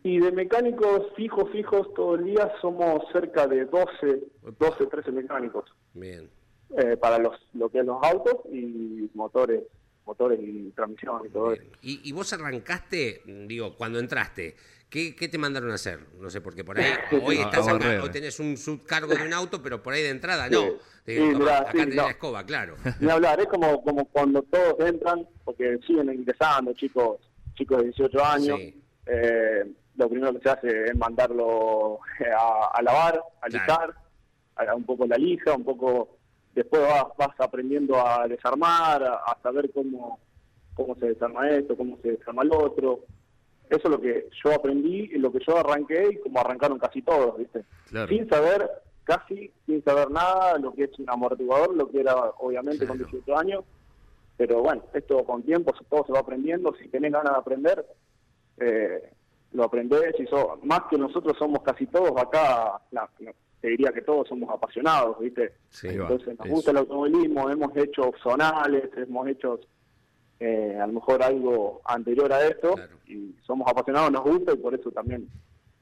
Y de mecánicos fijos, fijos todo el día somos cerca de 12, 12, 13 mecánicos. Bien. Eh, para los, lo que es los autos y motores motores y transmisión y todo eso. ¿Y, vos arrancaste, digo, cuando entraste, ¿qué, te mandaron a hacer? No sé, porque por ahí (laughs) hoy estás acá, hoy tenés un subcargo de un auto, pero por ahí de entrada no. acá tenés la escoba, claro. (laughs) Ni hablar, es como, como cuando todos entran, porque siguen ingresando chicos chicos de 18 años. Eh, lo primero que se hace es mandarlo a, lavar, a lijar, a, un poco la lija, un poco después vas, aprendiendo a desarmar, a, saber cómo, cómo se desarma esto, cómo se desarma el otro. Eso es lo que yo aprendí lo que yo arranqué y como arrancaron casi todos, ¿viste? Sin saber, casi sin saber nada, lo que es un amortiguador, lo que era obviamente con 18 años. Pero bueno, esto con tiempo todo se va aprendiendo. Si tenés ganas de aprender, eh, lo aprendés. Y más que nosotros somos casi todos acá, la, te diría que todos somos apasionados, ¿viste? Entonces nos gusta el automovilismo, hemos hecho zonales, hemos hecho eh, a lo mejor algo anterior a esto y somos apasionados, nos gusta y por eso también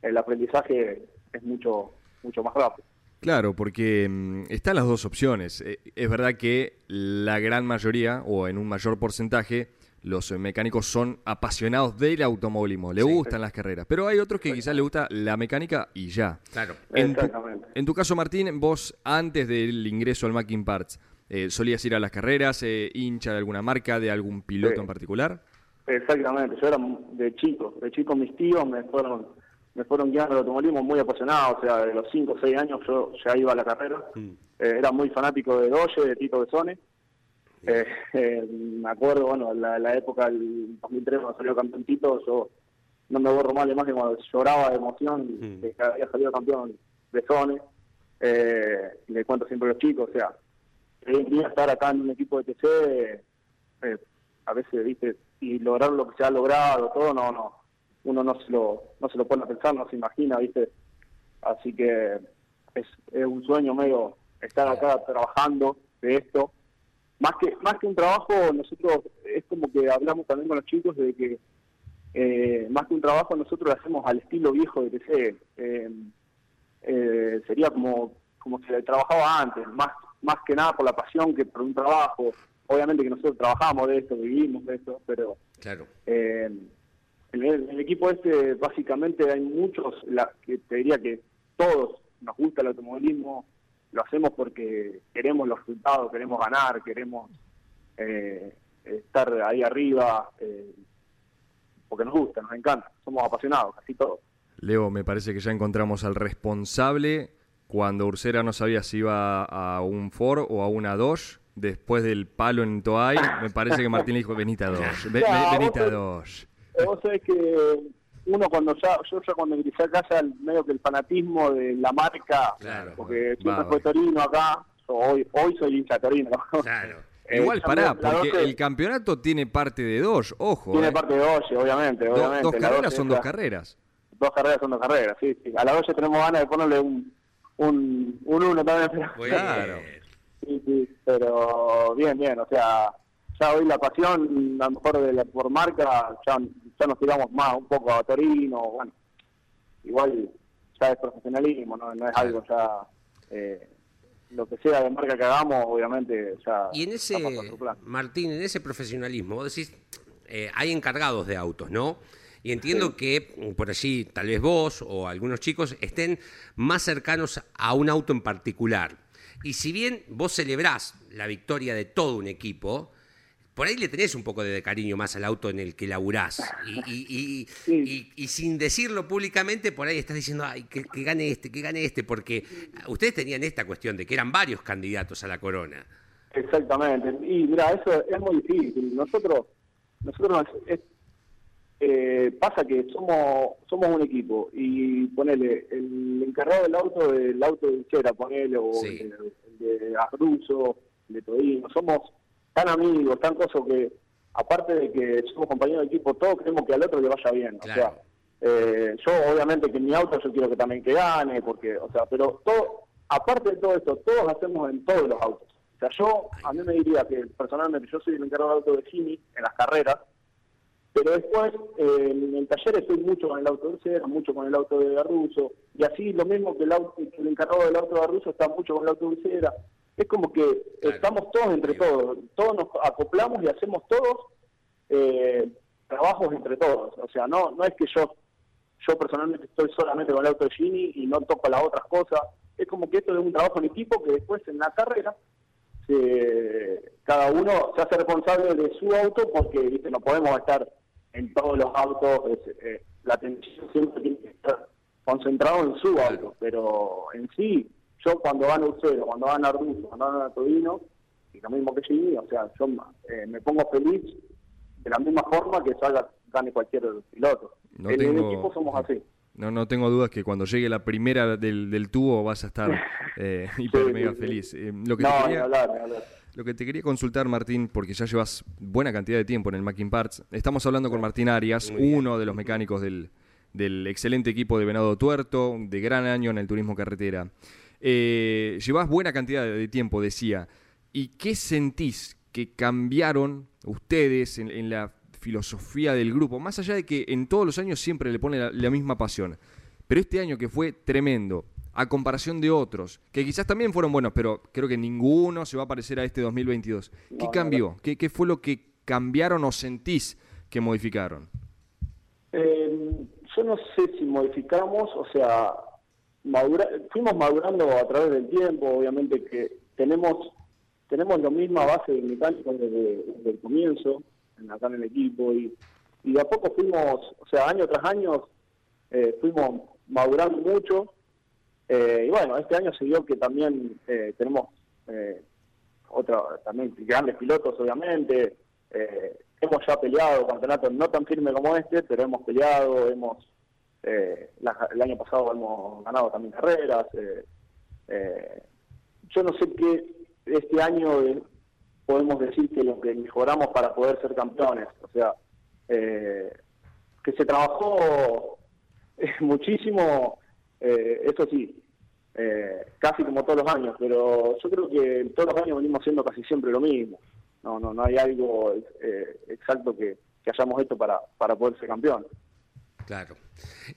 el aprendizaje es mucho mucho más rápido. Claro, porque mm, están las dos opciones. Eh, es verdad que la gran mayoría, o en un mayor porcentaje, los mecánicos son apasionados del automovilismo, le gustan las carreras, pero hay otros que quizás le gusta la mecánica y ya. Claro. En tu, en tu caso, Martín, vos antes del ingreso al Macking Parts, eh, ¿solías ir a las carreras, eh, hincha de alguna marca, de algún piloto en particular? Exactamente, yo era de chico, de chico mis tíos me fueron me fueron guiando al automovilismo muy apasionado, o sea, de los 5 o 6 años yo ya iba a la carrera, mm. eh, era muy fanático de Doge, de Tito Besone, eh, (laughs) eh, me acuerdo, bueno, la, la época del 2003 cuando salió campeón Tito, yo no me borro más la imagen cuando lloraba de emoción mm. de que había salido campeón de Zone. Eh, le cuento siempre a los chicos, o sea, hoy estar acá en un equipo de TC, eh, a veces, viste, y lograr lo que se ha logrado, todo, no, no, uno no se lo, no se lo pone a pensar, no se imagina, viste. Así que es, es un sueño medio estar acá trabajando de esto más que más que un trabajo nosotros es como que hablamos también con los chicos de que eh, más que un trabajo nosotros lo hacemos al estilo viejo de TC eh, eh, sería como como se trabajaba antes más más que nada por la pasión que por un trabajo. Obviamente que nosotros trabajamos de esto vivimos de esto pero claro. eh, en el, equipo este básicamente hay muchos la, que te diría que todos nos gusta el automovilismo lo hacemos porque queremos los resultados, queremos ganar, queremos eh, estar ahí arriba, eh, porque nos gusta, nos encanta, somos apasionados, casi todos. Leo, me parece que ya encontramos al responsable cuando Ursera no sabía si iba a un Ford o a una Dodge. Después del palo en Toay, me parece que Martín le dijo, venite a (laughs) Dodge, venite a Dodge. Vos sabés que uno cuando ya, yo ya cuando ingresé a casa, medio que el fanatismo de la marca, porque siempre fue Torino acá, hoy, hoy soy hincha Torino. Claro. (laughs) Eh, Igual, pará, porque el campeonato tiene parte de dos, ojo. Tiene eh. parte de dos, obviamente. obviamente. dos carreras son dos carreras. Dos carreras son dos carreras, sí. sí. A la Doge tenemos ganas de ponerle un, un, un uno también. (laughs) Claro. Sí, sí, pero bien, bien, o sea, ya hoy la pasión, a lo mejor de la, por marca, ya, ya nos tiramos más un poco a Torino, bueno, igual ya es profesionalismo, no, no es algo ya... Eh, lo que sea de marca que hagamos, obviamente ya. Y en ese, Martín, en ese profesionalismo, vos decís, eh, hay encargados de autos, ¿no? Y entiendo que por allí, tal vez vos o algunos chicos estén más cercanos a un auto en particular. Y si bien vos celebrás la victoria de todo un equipo, por ahí le tenés un poco de cariño más al auto en el que laburás. Y, y, (laughs) sin decirlo públicamente, por ahí estás diciendo, ay, que, gane este, que gane este, porque ustedes tenían esta cuestión de que eran varios candidatos a la corona. Exactamente. Y mira, eso es muy difícil. Nosotros, nosotros eh, pasa que somos somos un equipo y ponele, el encargado del auto, del auto de Chera, ponele, o el, de Abruso, de Todino, somos tan amigos, tan cosas que aparte de que somos compañeros de equipo, todos queremos que al otro le vaya bien. O sea, eh, yo obviamente que en mi auto yo quiero que también que gane, porque, o sea, pero todo, aparte de todo esto, todos hacemos en todos los autos. O sea, yo, a mí me diría que personalmente yo soy el encargado del auto de Jimmy en las carreras, pero después eh, en el taller estoy mucho con el auto de Cera, mucho con el auto de Garruso, y así lo mismo que el, auto, el encargado del auto de Garruso está mucho con el auto de Cera. Es como que estamos todos entre todos, todos nos acoplamos y hacemos todos eh, trabajos entre todos. O sea, no no es que yo yo personalmente estoy solamente con el auto de Gini y no toco las otras cosas. Es como que esto es un trabajo en equipo que después en la carrera cada uno se hace responsable de su auto porque ¿viste? no podemos estar en todos los autos, eh, la atención siempre tiene que estar concentrado en su auto, pero en sí, yo cuando van Ucero, cuando van Arduzo, cuando van a Todino, y lo mismo que Jimmy, o sea, yo eh, me pongo feliz de la misma forma que salga, gane cualquier piloto. No en el equipo somos así. No, no tengo dudas que cuando llegue la primera del, del tubo vas a estar (laughs) eh, hiper mega feliz. Eh, lo que no, quería, Lo que te quería consultar, Martín, porque ya llevas buena cantidad de tiempo en el Macking Parts. Estamos hablando con Martín Arias, uno de los mecánicos del, del excelente equipo de Venado Tuerto, de gran año en el turismo carretera. Eh, llevas buena cantidad de tiempo, decía. ¿Y qué sentís que cambiaron ustedes en la filosofía del grupo, más allá de que en todos los años siempre le pone la, misma pasión. Pero este año que fue tremendo, a comparación de otros, que quizás también fueron buenos, pero creo que ninguno se va a parecer a este 2022. ¿Qué cambió? ¿Qué, ¿Qué, fue lo que cambiaron o sentís que modificaron? Eh, yo no sé si modificamos, o sea, fuimos madurando a través del tiempo, obviamente que tenemos tenemos la misma base de mecánicos desde el comienzo, acá en el equipo y, y de a poco fuimos, o sea, año tras año eh, fuimos madurando mucho eh, y bueno, este año se dio que también eh, tenemos otra, también grandes pilotos obviamente, hemos ya peleado campeonatos no tan firme como este, pero hemos peleado, hemos el año pasado hemos ganado también carreras. yo no sé qué este año podemos decir que lo que mejoramos para poder ser campeones. O sea, eh, que se trabajó eh, muchísimo, eh, eso sí, casi como todos los años, pero yo creo que todos los años venimos haciendo casi siempre lo mismo. No, no, no hay algo exacto que, hayamos hecho para, para poder ser campeón. Claro.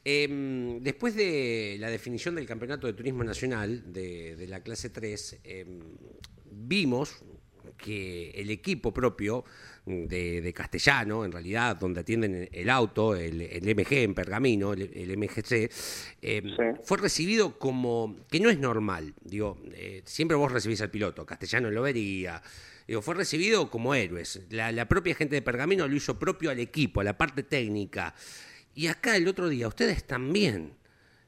Em, después de la definición del Campeonato de Turismo Nacional de, de la clase 3, em, vimos que el equipo propio de, Castellano, en realidad, donde atienden el auto, el, MG en Pergamino, el, MGC, eh, fue recibido como que no es normal. Digo, eh, siempre vos recibís al piloto, Castellano lo vería. Digo, fue recibido como héroes. La, la propia gente de Pergamino lo hizo propio al equipo, a la parte técnica. Y acá el otro día, ustedes también.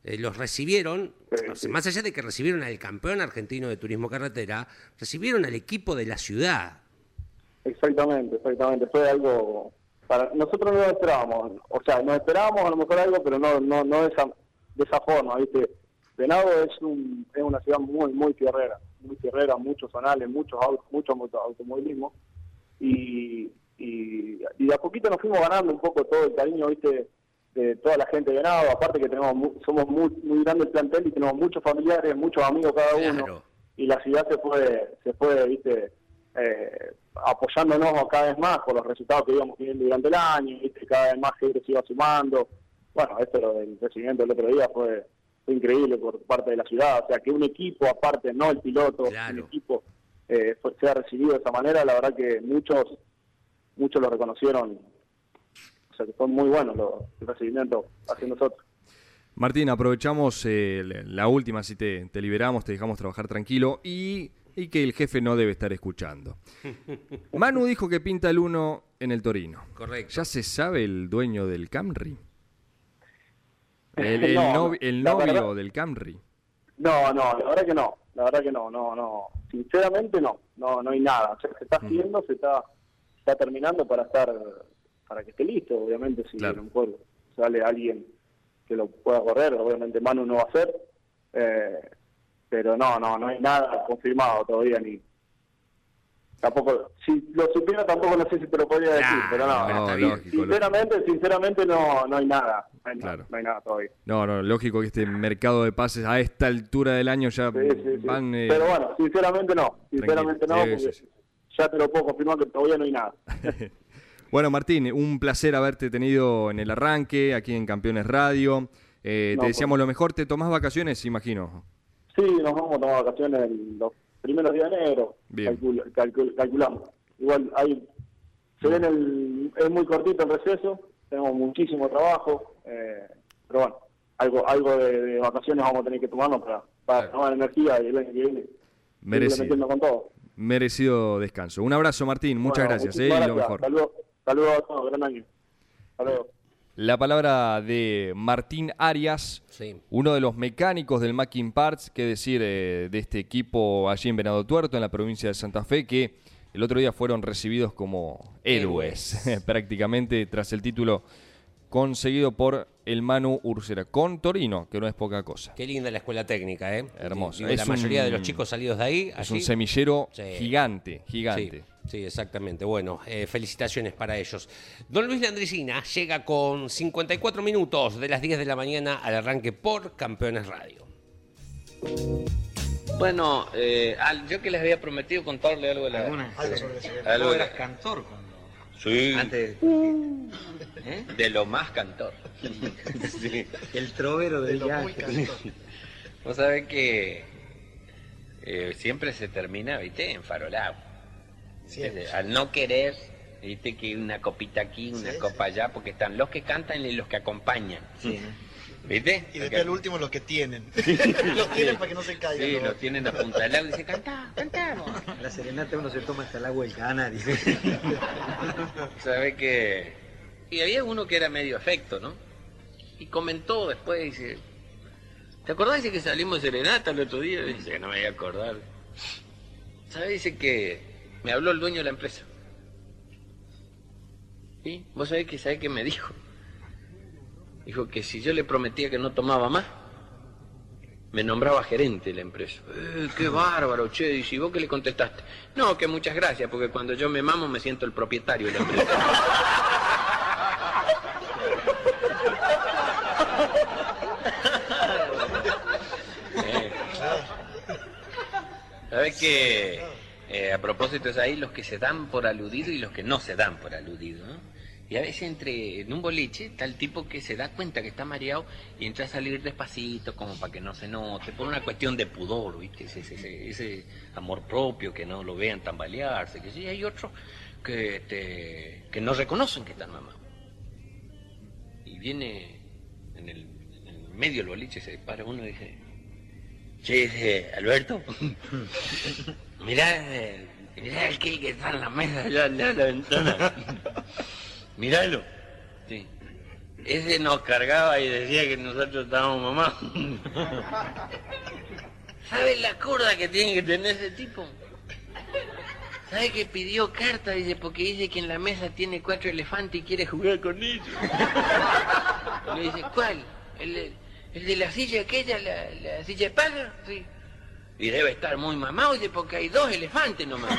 Eh, los recibieron, más allá de que recibieron al campeón argentino de turismo carretera, recibieron al equipo de la ciudad. Exactamente, exactamente. Fue algo para nosotros no lo esperábamos, o sea, nos esperábamos a lo mejor algo, pero no no no de esa, de esa forma, ¿viste? Venado es un es una ciudad muy muy tierrera, muy tierrera, muchos zonales, muchos autos, mucho automovilismo y, y, y de a poquito nos fuimos ganando un poco todo el cariño, ¿viste? De toda la gente de Venado, aparte que tenemos somos muy, muy grande el plantel y tenemos muchos familiares, muchos amigos cada uno, y la ciudad se fue, se fue, viste, eh, apoyándonos cada vez más por los resultados que íbamos teniendo durante el año, viste, cada vez más gente se iba sumando. Bueno, esto del recibimiento del otro día fue, increíble por parte de la ciudad, o sea, que un equipo aparte, no el piloto, un equipo eh, sea recibido de esa manera, la verdad que muchos muchos lo reconocieron que son muy buenos los, el recibimiento hacia nosotros. Martín, aprovechamos eh, la última, si te, liberamos, te dejamos trabajar tranquilo y, que el jefe no debe estar escuchando. (laughs) Manu dijo que pinta el uno en el Torino. Correcto. ¿Ya se sabe el dueño del Camry? (laughs) El, novio del Camry. No, no, la verdad que no. La verdad que no, no, no. Sinceramente no, no, no hay nada. se está haciendo, se está, está terminando para estar para que esté listo, obviamente, si a lo mejor sale alguien que lo pueda correr, obviamente Manu no va a ser, eh, pero no, no, no hay nada confirmado todavía ni. tampoco, si lo supiera tampoco no sé si te lo podría decir, pero no, sinceramente, sinceramente no, no hay nada, no hay, claro. no hay nada todavía. No, no, lógico que este mercado de pases a esta altura del año ya van... Eh, pero bueno, sinceramente no, sinceramente no, porque ya te lo puedo confirmar que todavía no hay nada. (laughs) bueno, Martín, un placer haberte tenido en el arranque, aquí en Campeones Radio. Eh, te deseamos lo mejor, ¿te tomás vacaciones, imagino? Sí, nos vamos a tomar vacaciones en los primeros días de enero, calculamos. Igual ahí se ven el, es muy cortito el receso, tenemos muchísimo trabajo, eh, pero bueno, algo algo de, vacaciones vamos a tener que tomarnos para, para tomar energía y el año que viene. Merecido. Con todo. Merecido descanso. Un abrazo, Martín. Muchas gracias. Eh, y lo mejor. Saludos saludo a todos. Gran año. Hasta la palabra de Martín Arias, uno de los mecánicos del Macking Parts, que decir eh, de este equipo allí en Venado Tuerto, en la provincia de Santa Fe, que el otro día fueron recibidos como héroes, (laughs) prácticamente tras el título conseguido por el Manu Ursera, con Torino, que no es poca cosa. Qué linda la escuela técnica, ¿eh? Hermoso. la mayoría de los chicos salidos de ahí. Es un semillero gigante, gigante. Sí, exactamente. Bueno, eh, felicitaciones para ellos. Don Luis Landricina llega con 54 minutos de las 10 de la mañana al arranque por Campeones Radio. Bueno, eh, yo que les había prometido contarle algo de la... Algo eras cantor cuando... Sí. Antes... ¿Eh? De lo más cantor. (laughs) El trovero del viaje. Vos sabés que eh, siempre se termina, viste, en farolado. Al no querer, viste que una copita aquí, una copa allá, porque están los que cantan y los que acompañan. ¿Viste? Y después el último los que tienen. (laughs) (laughs) los tienen para que no se caigan. Sí, los tienen a punta del agua y dicen, cantá, cantamos. La serenata uno se toma hasta el agua del canario. (laughs) ¿Sabe que y había uno que era medio afecto, ¿no? Y comentó después, dice, ¿te acordás de que salimos de Serenata el otro día? Dice, no me voy a acordar. ¿Sabes? Dice que me habló el dueño de la empresa. ¿Sí? ¿Vos sabés que, sabés qué me dijo? Dijo que si yo le prometía que no tomaba más, me nombraba gerente de la empresa. Eh, ¡Qué bárbaro, che! ¿Y vos qué le contestaste? No, que muchas gracias, porque cuando yo me mamo me siento el propietario de la empresa. (laughs) ¿Sabes que eh, a propósito es ahí los que se dan por aludido y los que no se dan por aludido? Y a veces entre en un boliche está el tipo que se da cuenta que está mareado y entra a salir despacito como para que no se note, por una cuestión de pudor, ¿viste? Ese, amor propio, que no lo vean tambalearse, que sí, hay otros que, este, que no reconocen que están mamados. Y viene en el, en el medio del boliche, se para uno y dice, Sí, dice, Alberto, (laughs) mirá, mirá el que está en la mesa allá en la (laughs) ventana. Míralo. Sí. Ese nos cargaba y decía que nosotros estábamos mamá. (laughs) ¿Sabes la curda que tiene que tener ese tipo? ¿Sabe que pidió carta? Dice, porque dice que en la mesa tiene cuatro elefantes y quiere jugar con ellos. (laughs) Le dice, ¿cuál? El, el de la silla aquella, la, la silla de paga, sí. Y debe estar muy mamado, porque hay dos elefantes nomás.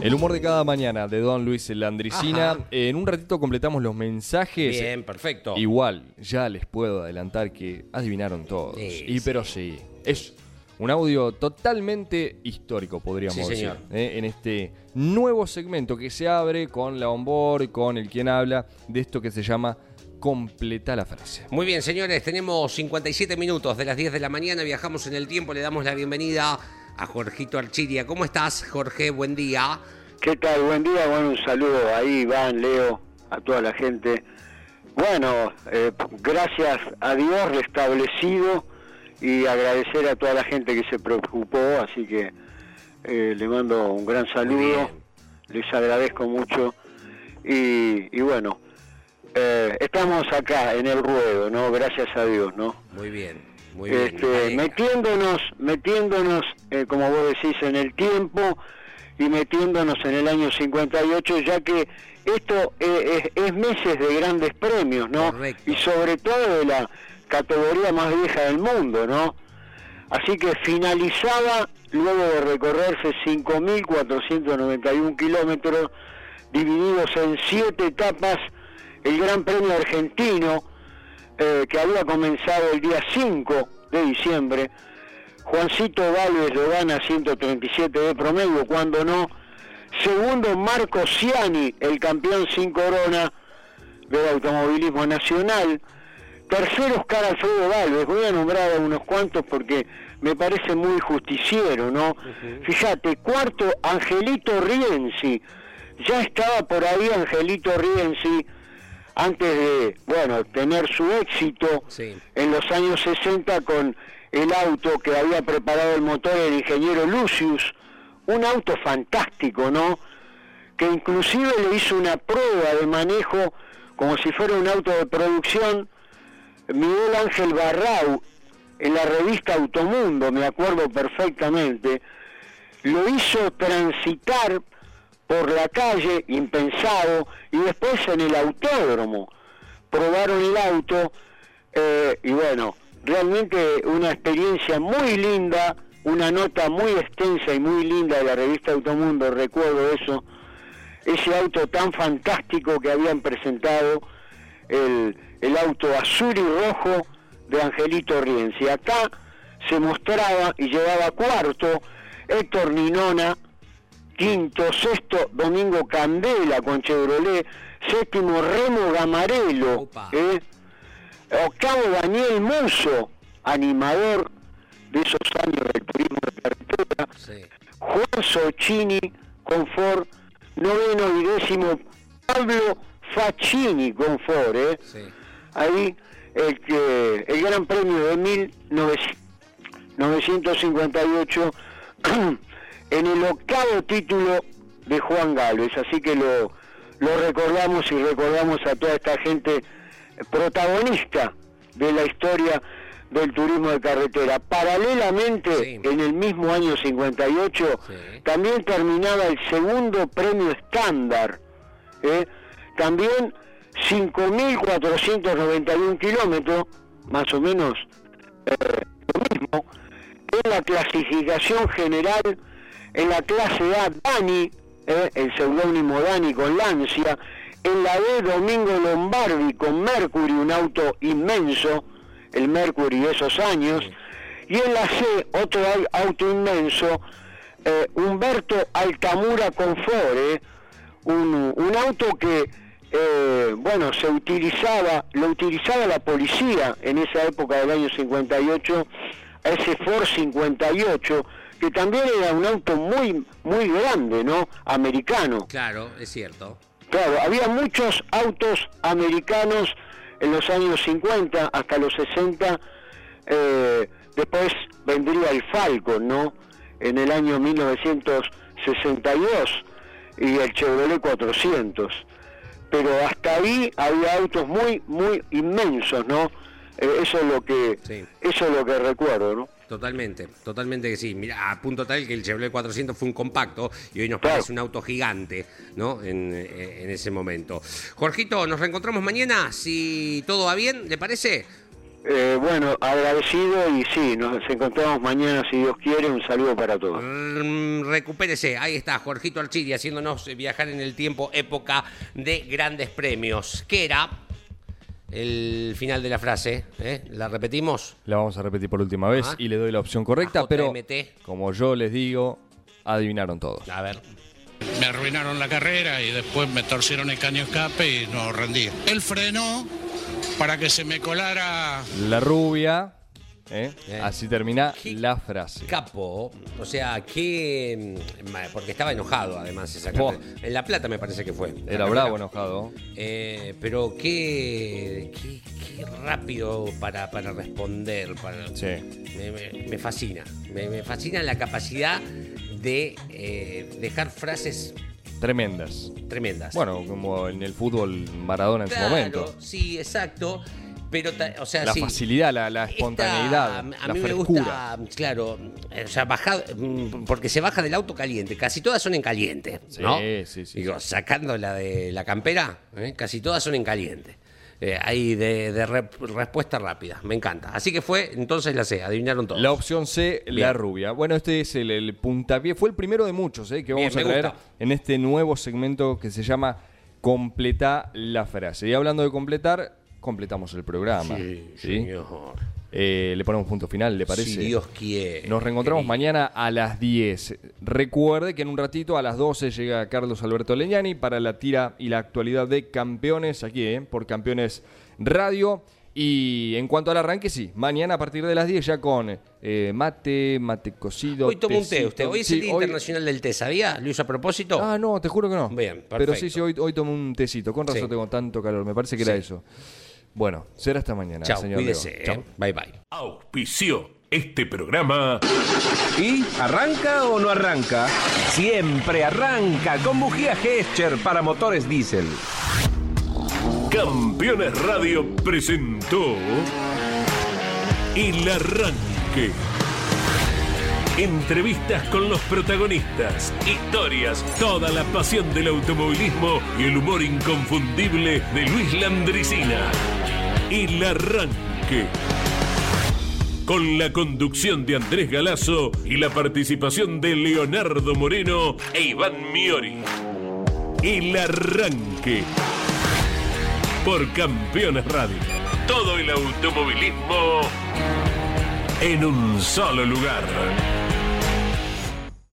El humor de cada mañana de Don Luis Landricina. En un ratito completamos los mensajes. Bien, perfecto. Igual, ya les puedo adelantar que adivinaron todos. y pero sí, es un audio totalmente histórico, podríamos decir, ¿eh? en este nuevo segmento que se abre con la onboard, con el quien habla, de esto que se llama completa la frase. Muy bien, señores, tenemos 57 minutos de las 10 de la mañana, viajamos en el tiempo, le damos la bienvenida a Jorgito Archiria. ¿Cómo estás, Jorge? Buen día. ¿Qué tal? Buen día, bueno, un saludo ahí, Iván, Leo, a toda la gente. Bueno, eh, gracias a Dios restablecido y agradecer a toda la gente que se preocupó, así que eh, le mando un gran saludo, les agradezco mucho y, bueno, eh, estamos acá en el ruedo, ¿no? Gracias a Dios, ¿no? Muy bien, muy bien. Este, metiéndonos, metiéndonos, eh, como vos decís, en el tiempo y metiéndonos en el año 58, ya que esto es, es meses de grandes premios, ¿no? Y sobre todo de la categoría más vieja del mundo, ¿no? Así que finalizaba luego de recorrerse 5.491 kilómetros, divididos en siete etapas, el Gran Premio Argentino, eh, que había comenzado el día 5 de diciembre. Juancito Valves lo gana 137 de promedio, cuando no. Segundo, Marco Ciani, el campeón sin corona del automovilismo nacional. Tercero, Oscar Alfredo Valves. Voy a nombrar a unos cuantos porque me parece muy justiciero, ¿no? Fíjate, cuarto, Angelito Rienzi. Ya estaba por ahí Angelito Rienzi antes de, bueno, tener su éxito en los años 60 con el auto que había preparado el motor el ingeniero Lucius, un auto fantástico, ¿no? Que inclusive le hizo una prueba de manejo como si fuera un auto de producción Miguel Ángel Barrau en la revista Automundo, me acuerdo perfectamente, lo hizo transitar por la calle, impensado, y después en el autódromo. Probaron el auto eh, y bueno, realmente una experiencia muy linda, una nota muy extensa y muy linda de la revista Automundo, recuerdo eso, ese auto tan fantástico que habían presentado, el, el auto azul y rojo de Angelito Rienzi. Acá se mostraba y llevaba cuarto Héctor Ninona, quinto, sexto Domingo Candela con Chevrolet, séptimo Remo Gamarelo, ¿eh? octavo Daniel Muso, animador de esos años del turismo de carretera, Juan Socini con Ford, noveno y décimo Pablo Facchini con Ford, ¿eh? Ahí el, que, el Gran Premio de 1958 (clears throat) en el octavo título de Juan Gálvez. Así que lo, lo recordamos y recordamos a toda esta gente protagonista de la historia del turismo de carretera. Paralelamente, en el mismo año 58, también terminaba el segundo premio estándar. ¿eh? También 5.491 kilómetros, más o menos eh, lo mismo, en la clasificación general, en la clase A Dani, eh, el seudónimo Dani con Lancia, en la B Domingo Lombardi con Mercury, un auto inmenso, el Mercury de esos años, y en la C otro auto inmenso, eh, Humberto Altamura con Fore, un, un auto que eh, bueno, se utilizaba, lo utilizaba la policía en esa época del año 58, ese Ford 58, que también era un auto muy, muy grande, ¿no? Americano. Claro, es cierto. Claro, había muchos autos americanos en los años 50 hasta los 60, eh, después vendría el Falcon, ¿no? En el año 1962 y el Chevrolet 400 pero hasta ahí había autos muy, muy inmensos, ¿no? Eh, eso es lo que eso es lo que recuerdo, ¿no? Totalmente, totalmente que sí. Mira, a punto tal que el Chevrolet 400 fue un compacto y hoy nos parece un auto gigante, ¿no? En, eh, en ese momento. Jorgito, nos reencontramos mañana, si todo va bien, ¿le parece? Eh, bueno, agradecido y sí, nos encontramos mañana si Dios quiere. Un saludo para todos. Mm, recupérese, ahí está Jorgito Archiri haciéndonos viajar en el tiempo, época de grandes premios. ¿Qué era? El final de la frase, ¿eh? ¿la repetimos? La vamos a repetir por última vez y le doy la opción correcta, pero como yo les digo, adivinaron todos. A ver. Me arruinaron la carrera y después me torcieron el caño escape y no rendí. El freno para que se me colara. La rubia. ¿eh? Eh. Así termina la frase. Capo, o sea, que. Mm, porque estaba enojado además esa En La Plata me parece que fue. Era bravo enojado. Eh, pero qué, qué, rápido para, para responder. Para, sí. me, fascina. Me, fascina la capacidad de dejar frases Tremendas. Tremendas. Bueno, como en el fútbol Maradona en su momento. Sí, exacto. Pero, o sea, la facilidad, la, espontaneidad. a mí me gusta, claro, o sea, mm, porque se baja del auto caliente. Casi todas son en caliente, ¿no? Sí, sí, sí. Digo, sacando la de la campera, ¿eh? casi todas son en caliente. Eh, ahí de, respuesta rápida. Me encanta. Así que fue entonces la C, adivinaron todos. La opción C, la rubia. Bueno, este es el, puntapié. Fue el primero de muchos eh, que vamos a traer en este nuevo segmento que se llama Completa la frase. Y hablando de completar, completamos el programa. Sí, señor. Eh, le ponemos punto final, ¿le parece? Si Dios quiere. Nos reencontramos mañana a las 10. Recuerde que en un ratito a las 12 llega Carlos Alberto Leñani para la tira y la actualidad de campeones aquí, eh, por Campeones Radio. Y en cuanto al arranque, sí, mañana a partir de las 10 ya con eh, mate, mate cocido. Hoy tomó un té usted. Hoy es el Día Internacional del Té, ¿sabía? ¿Lo hizo a propósito? Ah, no, te juro que no. Bien, perfecto. Pero sí, sí, hoy, hoy tomo un tecito. Con razón tengo tanto calor. Me parece que era eso. Bueno, será hasta mañana, Chao, señor. Cuídese. Chao. Bye bye. Auspicio este programa. ¿Y arranca o no arranca? Siempre arranca con bujía Gescher para motores diésel. Campeones Radio presentó El Arranque. Entrevistas con los protagonistas, historias, toda la pasión del automovilismo y el humor inconfundible de Luis Landricina. El arranque. Con la conducción de Andrés Galazo y la participación de Leonardo Moreno e Iván Miori. El arranque. Por Campeones Radio. Todo el automovilismo en un solo lugar.